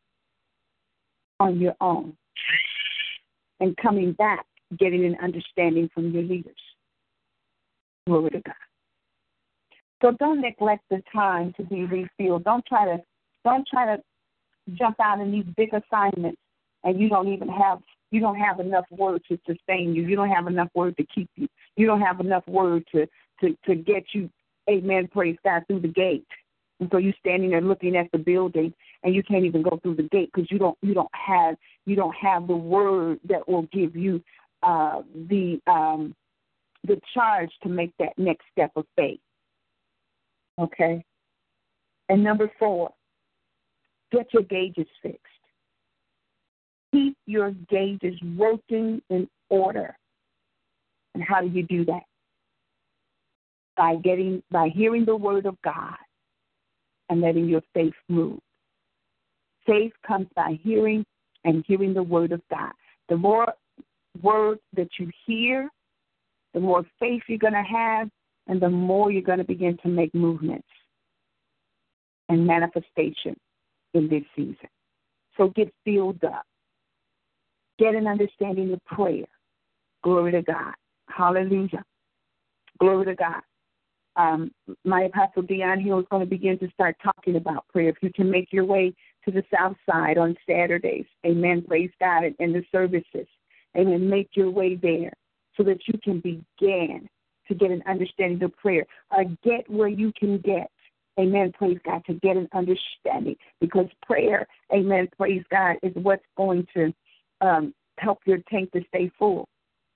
on your own and coming back, getting an understanding from your leaders. Glory to God. So don't neglect the time to be refilled. Don't try to don't try to jump out in these big assignments and you don't even have you don't have enough word to sustain you. You don't have enough word to keep you. You don't have enough word to to to get you amen, praise God, through the gate. And so you're standing there looking at the building and you can't even go through the gate because you don't you don't have you don't have the word that will give you uh, the um, the charge to make that next step of faith. Okay. And number four, get your gauges fixed. Keep your gauges working in order. And how do you do that? by getting by hearing the word of God and letting your faith move. Faith comes by hearing and hearing the word of God. The more word that you hear, the more faith you're going to have, and the more you're going to begin to make movements and manifestation in this season. So get filled up. Get an understanding of prayer. Glory to God. Hallelujah. Glory to God um, my Apostle Dion Hill is going to begin to start talking about prayer. If you can make your way to the South Side on Saturdays, amen, praise God, and the services, amen, make your way there so that you can begin to get an understanding of prayer. Uh, get where you can get, amen, praise God, to get an understanding because prayer, amen, praise God, is what's going to um, help your tank to stay full.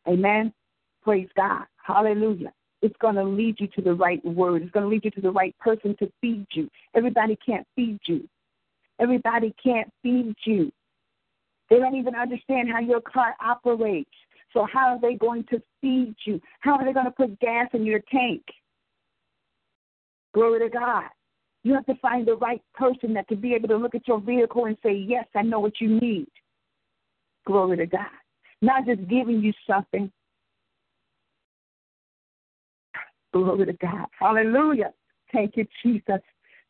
Amen. Praise God. Hallelujah it's going to lead you to the right word. It's going to lead you to the right person to feed you. Everybody can't feed you. Everybody can't feed you. They don't even understand how your car operates. So, how are they going to feed you? How are they going to put gas in your tank? Glory to God. You have to find the right person that can be able to look at your vehicle and say, Yes, I know what you need. Glory to God. Not just giving you something, Glory to God. Hallelujah. Thank you, Jesus.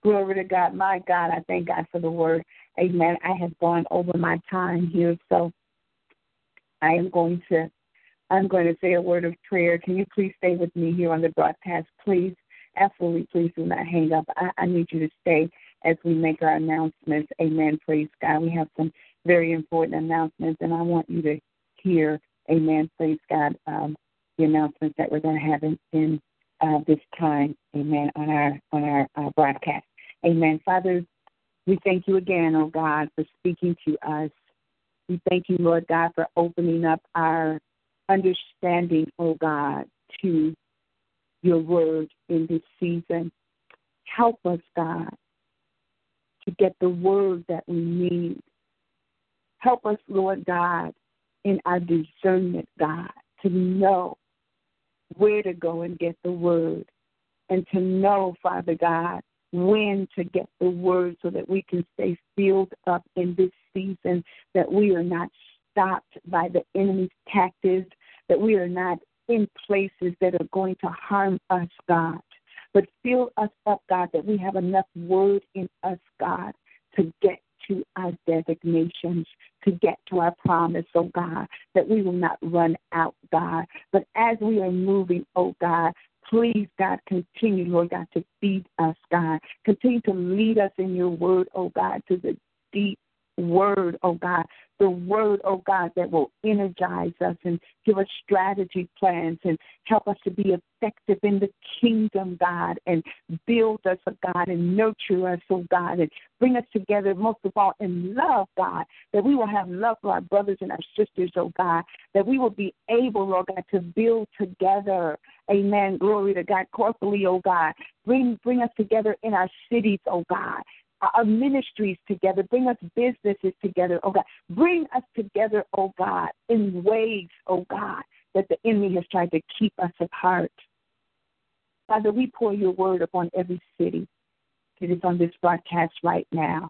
Glory to God. My God, I thank God for the word. Amen. I have gone over my time here, so I am going to I'm going to say a word of prayer. Can you please stay with me here on the broadcast, please? Absolutely, please do not hang up. I, I need you to stay as we make our announcements. Amen. Praise God. We have some very important announcements, and I want you to hear. Amen. Praise God. Um, the announcements that we're going to have in, in uh, this time, amen, on our on our uh, broadcast. Amen. Father, we thank you again, oh God, for speaking to us. We thank you, Lord God, for opening up our understanding, oh God, to your word in this season. Help us, God, to get the word that we need. Help us, Lord God, in our discernment, God, to know where to go and get the word and to know, Father God, when to get the word so that we can stay filled up in this season, that we are not stopped by the enemy's tactics, that we are not in places that are going to harm us, God. But fill us up, God, that we have enough word in us, God, to get to our designations, to get to our promise, oh God, that we will not run out, God. But as we are moving, oh God, please, God, continue, Lord God, to feed us, God. Continue to lead us in your word, oh God, to the deep word, oh God, the word, oh God, that will energize us and give us strategy plans and help us to be effective in the kingdom, God, and build us, oh God, and nurture us, oh God, and bring us together, most of all, in love, God, that we will have love for our brothers and our sisters, oh God, that we will be able, Lord God, to build together. Amen. Glory to God corporally, oh God. Bring bring us together in our cities, oh God our ministries together, bring us businesses together, oh God. Bring us together, oh God, in ways, oh God, that the enemy has tried to keep us apart. Father, we pour your word upon every city that is on this broadcast right now.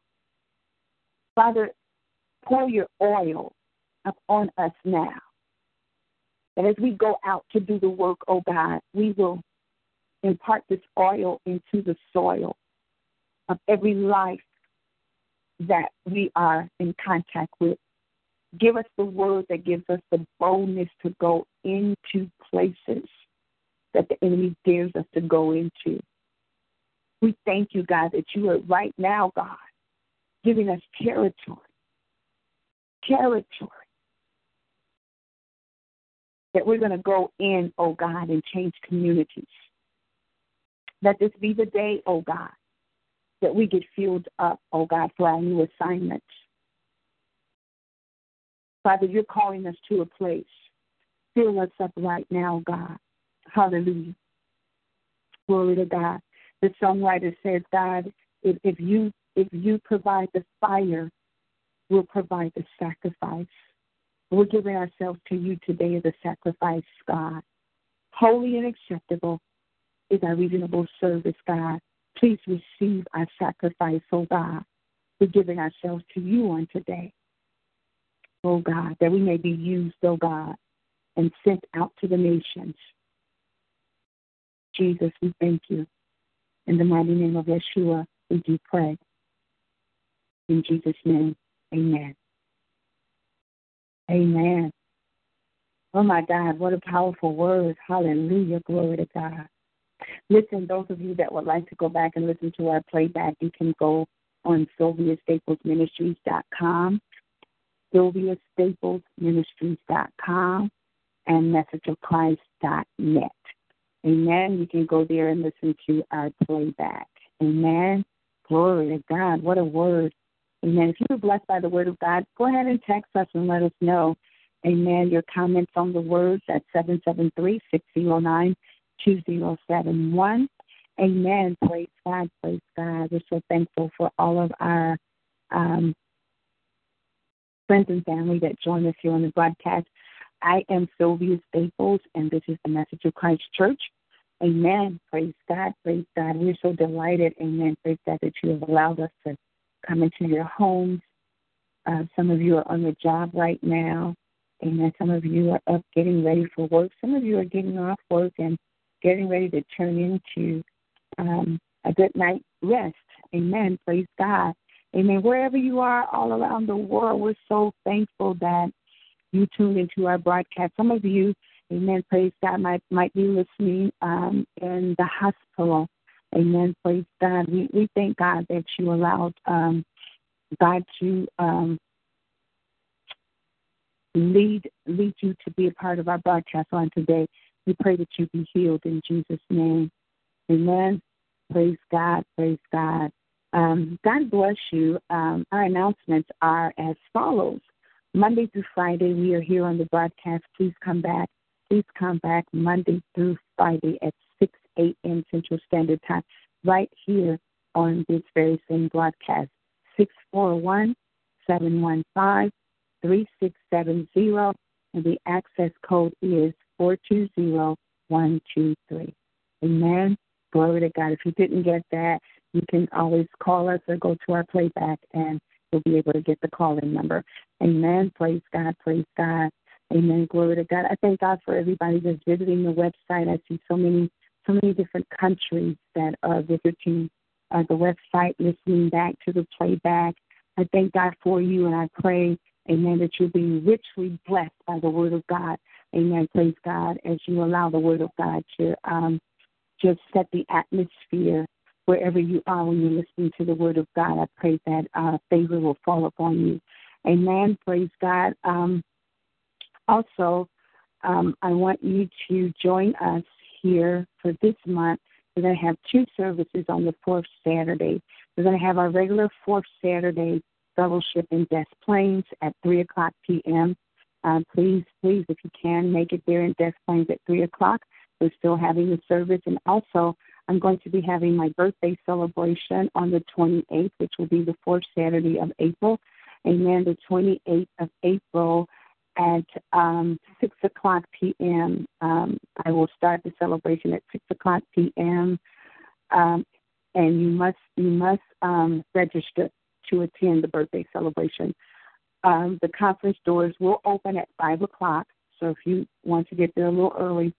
Father, pour your oil upon us now. And as we go out to do the work, oh God, we will impart this oil into the soil of every life that we are in contact with. Give us the word that gives us the boldness to go into places that the enemy dares us to go into. We thank you, God, that you are right now, God, giving us territory. Territory. That we're going to go in, oh God, and change communities. Let this be the day, oh God, that we get filled up, oh God, for our new assignments. Father, you're calling us to a place. Fill us up right now, God. Hallelujah. Glory to God. The songwriter says, God, if, if you if you provide the fire, we'll provide the sacrifice. We're giving ourselves to you today as a sacrifice, God. Holy and acceptable is our reasonable service, God. Please receive our sacrifice, oh God. We're giving ourselves to you on today, oh God, that we may be used, oh God, and sent out to the nations. Jesus, we thank you. In the mighty name of Yeshua, we do pray. In Jesus' name, amen. Amen. Oh my God, what a powerful word. Hallelujah. Glory to God. Listen, those of you that would like to go back and listen to our playback, you can go on SylviaStaplesMinistries.com, SylviaStaplesMinistries.com, and MessageOfChrist.net. Amen. You can go there and listen to our playback. Amen. Glory to God. What a word. Amen. If you were blessed by the word of God, go ahead and text us and let us know. Amen. Your comments on the words at 773 609 2071. Amen. Praise God. Praise God. We're so thankful for all of our um, friends and family that join us here on the broadcast. I am Sylvia Staples, and this is the Message of Christ Church. Amen. Praise God. Praise God. We're so delighted. Amen. Praise God that you have allowed us to come into your homes. Uh, some of you are on the job right now. Amen. Some of you are up getting ready for work. Some of you are getting off work and getting ready to turn into um, a good night rest. Amen. Praise God. Amen. Wherever you are all around the world, we're so thankful that you tuned into our broadcast. Some of you, amen, praise God, might might be listening um, in the hospital. Amen. Praise God. We we thank God that you allowed um, God to um, lead lead you to be a part of our broadcast on today. We pray that you be healed in Jesus' name. Amen. Praise God. Praise God. Um, God bless you. Um, our announcements are as follows. Monday through Friday, we are here on the broadcast. Please come back. Please come back Monday through Friday at 6 a.m. Central Standard Time, right here on this very same broadcast. 641 715 3670, and the access code is 420123. Amen. Glory to God. If you didn't get that, you can always call us or go to our playback and you'll be able to get the call in number. Amen. Praise God. Praise God. Amen. Glory to God. I thank God for everybody that's visiting the website. I see so many, so many different countries that are visiting uh, the website, listening back to the playback. I thank God for you, and I pray, Amen, that you'll be richly blessed by the Word of God. Amen. Praise God as you allow the Word of God to um, just set the atmosphere wherever you are when you're listening to the Word of God. I pray that uh, favor will fall upon you. Amen. Praise God. Um, also, um, I want you to join us here for this month. We're going to have two services on the fourth Saturday. We're going to have our regular fourth Saturday fellowship in Des Plaines at 3 o'clock p.m. Uh, please, please, if you can, make it there in Des Plaines at 3 o'clock. We're still having the service. And also, I'm going to be having my birthday celebration on the 28th, which will be the fourth Saturday of April. Amen. The 28th of April at um, 6 o'clock p.m. Um, I will start the celebration at 6 o'clock p.m. Um, and you must you must um, register to attend the birthday celebration. Um, the conference doors will open at 5 o'clock, so if you want to get there a little early,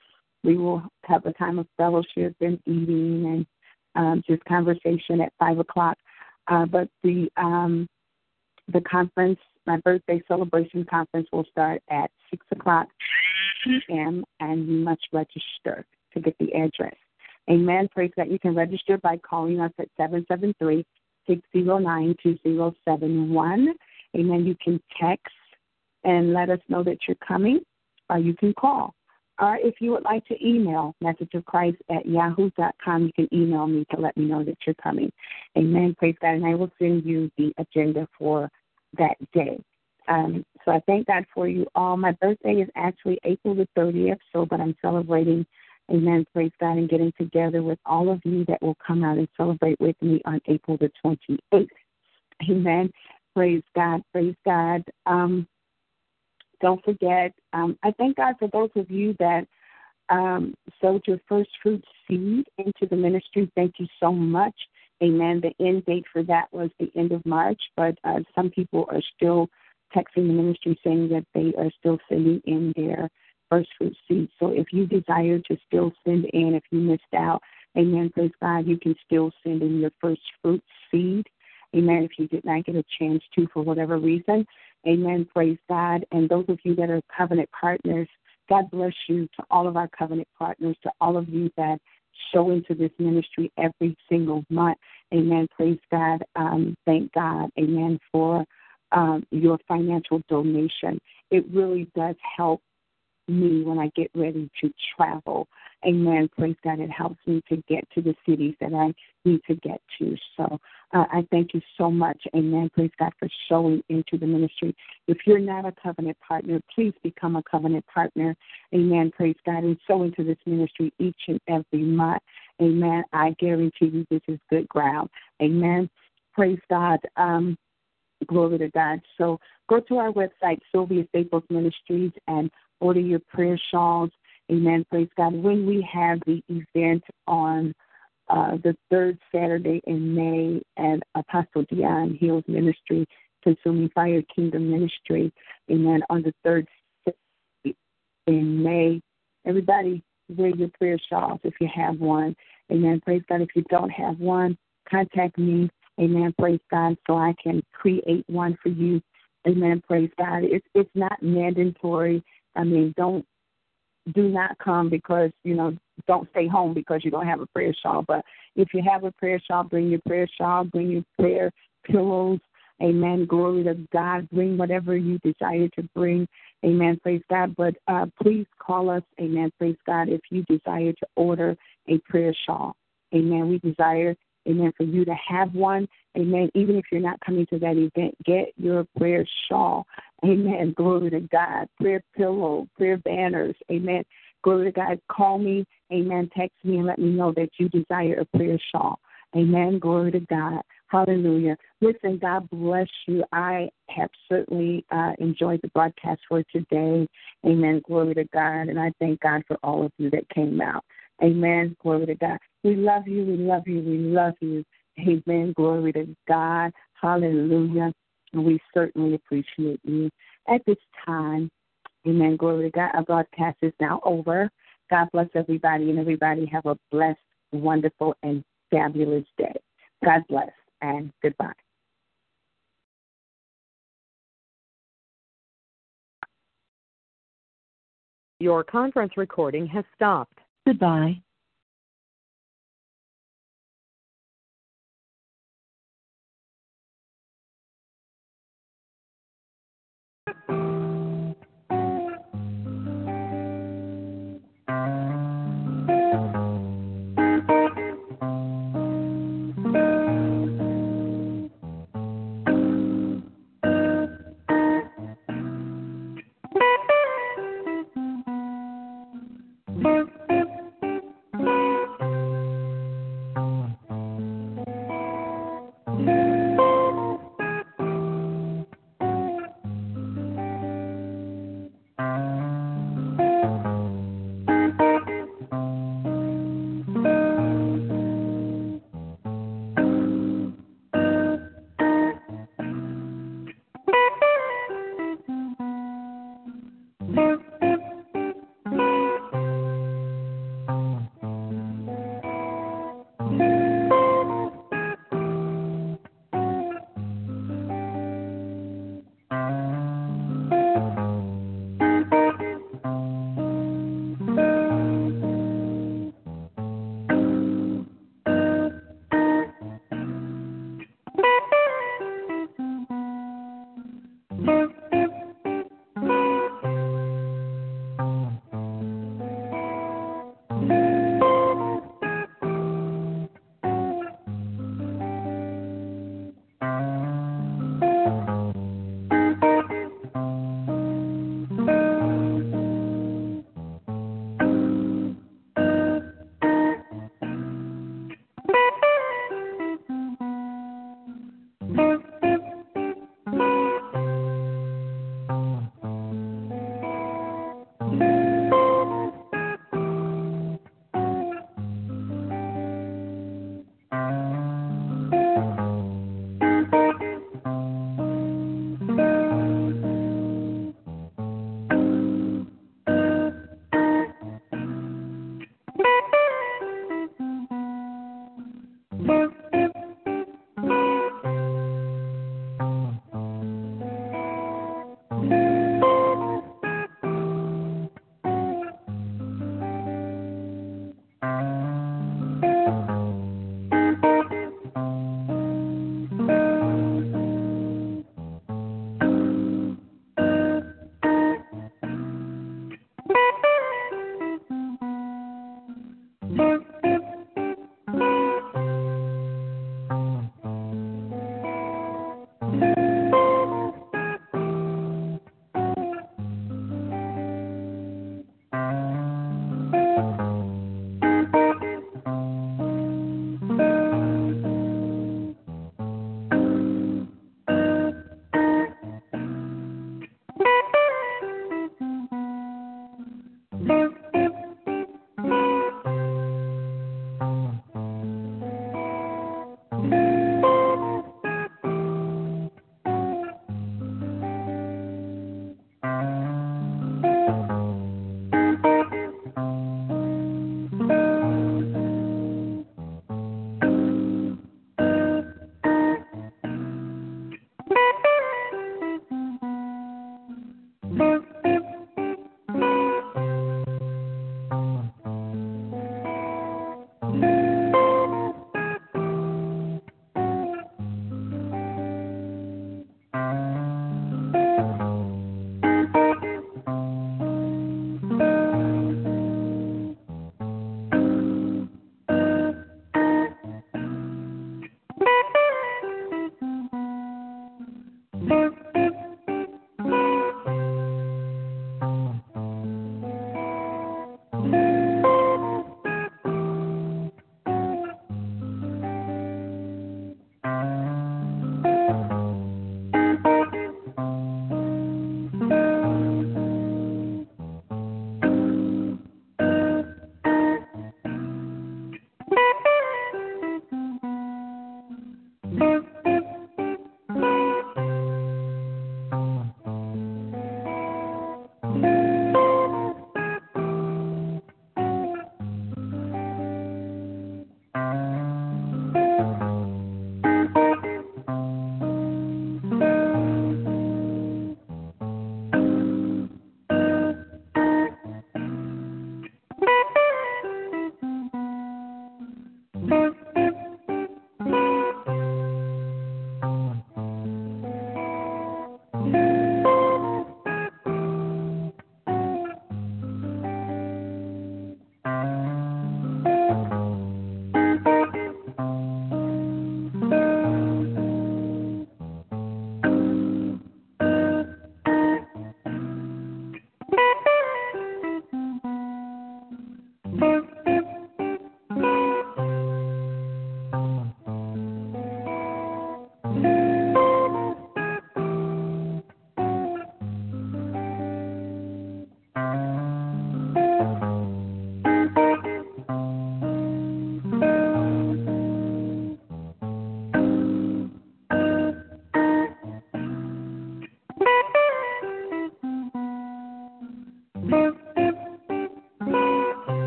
we will have a time of fellowship and eating and um, just conversation at 5 o'clock. Uh, but the um, the conference my birthday celebration conference will start at 6 o'clock p.m., and you must register to get the address. Amen. Praise that you can register by calling us at 773 609 2071. Amen. You can text and let us know that you're coming, or you can call. Or if you would like to email message of Christ at yahoo.com, you can email me to let me know that you're coming. Amen. Praise God. And I will send you the agenda for that day. Um, so I thank God for you all. My birthday is actually April the 30th, so but I'm celebrating, amen, praise God, and getting together with all of you that will come out and celebrate with me on April the 28th. Amen. Praise God, praise God. Um, don't forget, um, I thank God for those of you that um, sowed your first fruit seed into the ministry. Thank you so much. Amen. The end date for that was the end of March, but uh, some people are still texting the ministry saying that they are still sending in their first fruit seed. So if you desire to still send in, if you missed out, amen, praise God, you can still send in your first fruit seed. Amen. If you did not get a chance to for whatever reason, amen, praise God. And those of you that are covenant partners, God bless you to all of our covenant partners, to all of you that show into this ministry every single month. Amen. Praise God. Um, thank God. Amen. For um, your financial donation. It really does help me when I get ready to travel. Amen. Praise God. It helps me to get to the cities that I need to get to. So uh, I thank you so much. Amen. Praise God for showing into the ministry. If you're not a covenant partner, please become a covenant partner. Amen. Praise God. And sow into this ministry each and every month. Amen. I guarantee you this is good ground. Amen. Praise God. Um, glory to God. So go to our website, Sylvia Staples Ministries, and order your prayer shawls. Amen. Praise God. When we have the event on uh, the third Saturday in May at Apostle Dion Hill's Ministry, Consuming Fire Kingdom Ministry, amen, on the third in May. Everybody wear your prayer shawls if you have one. Amen. Praise God. If you don't have one, contact me. Amen. Praise God. So I can create one for you. Amen. Praise God. It's it's not mandatory. I mean, don't do not come because you know don't stay home because you don't have a prayer shawl. But if you have a prayer shawl, bring your prayer shawl, bring your prayer pillows. Amen. Glory to God. Bring whatever you desire to bring. Amen. Praise God. But uh, please call us. Amen. Praise God. If you desire to order a prayer shawl. Amen. We desire Amen. For you to have one. Amen. Even if you're not coming to that event, get your prayer shawl. Amen. Glory to God. Prayer pillow, prayer banners. Amen. Glory to God. Call me. Amen. Text me and let me know that you desire a prayer shawl. Amen. Glory to God. Hallelujah. Listen, God bless you. I have certainly uh, enjoyed the broadcast for today. Amen. Glory to God. And I thank God for all of you that came out. Amen. Glory to God. We love you. We love you. We love you. Amen. Glory to God. Hallelujah. And we certainly appreciate you. At this time, amen. Glory to God. Our broadcast is now over. God bless everybody, and everybody have a blessed, wonderful, and fabulous day. God bless, and goodbye. Your conference recording has stopped. Goodbye.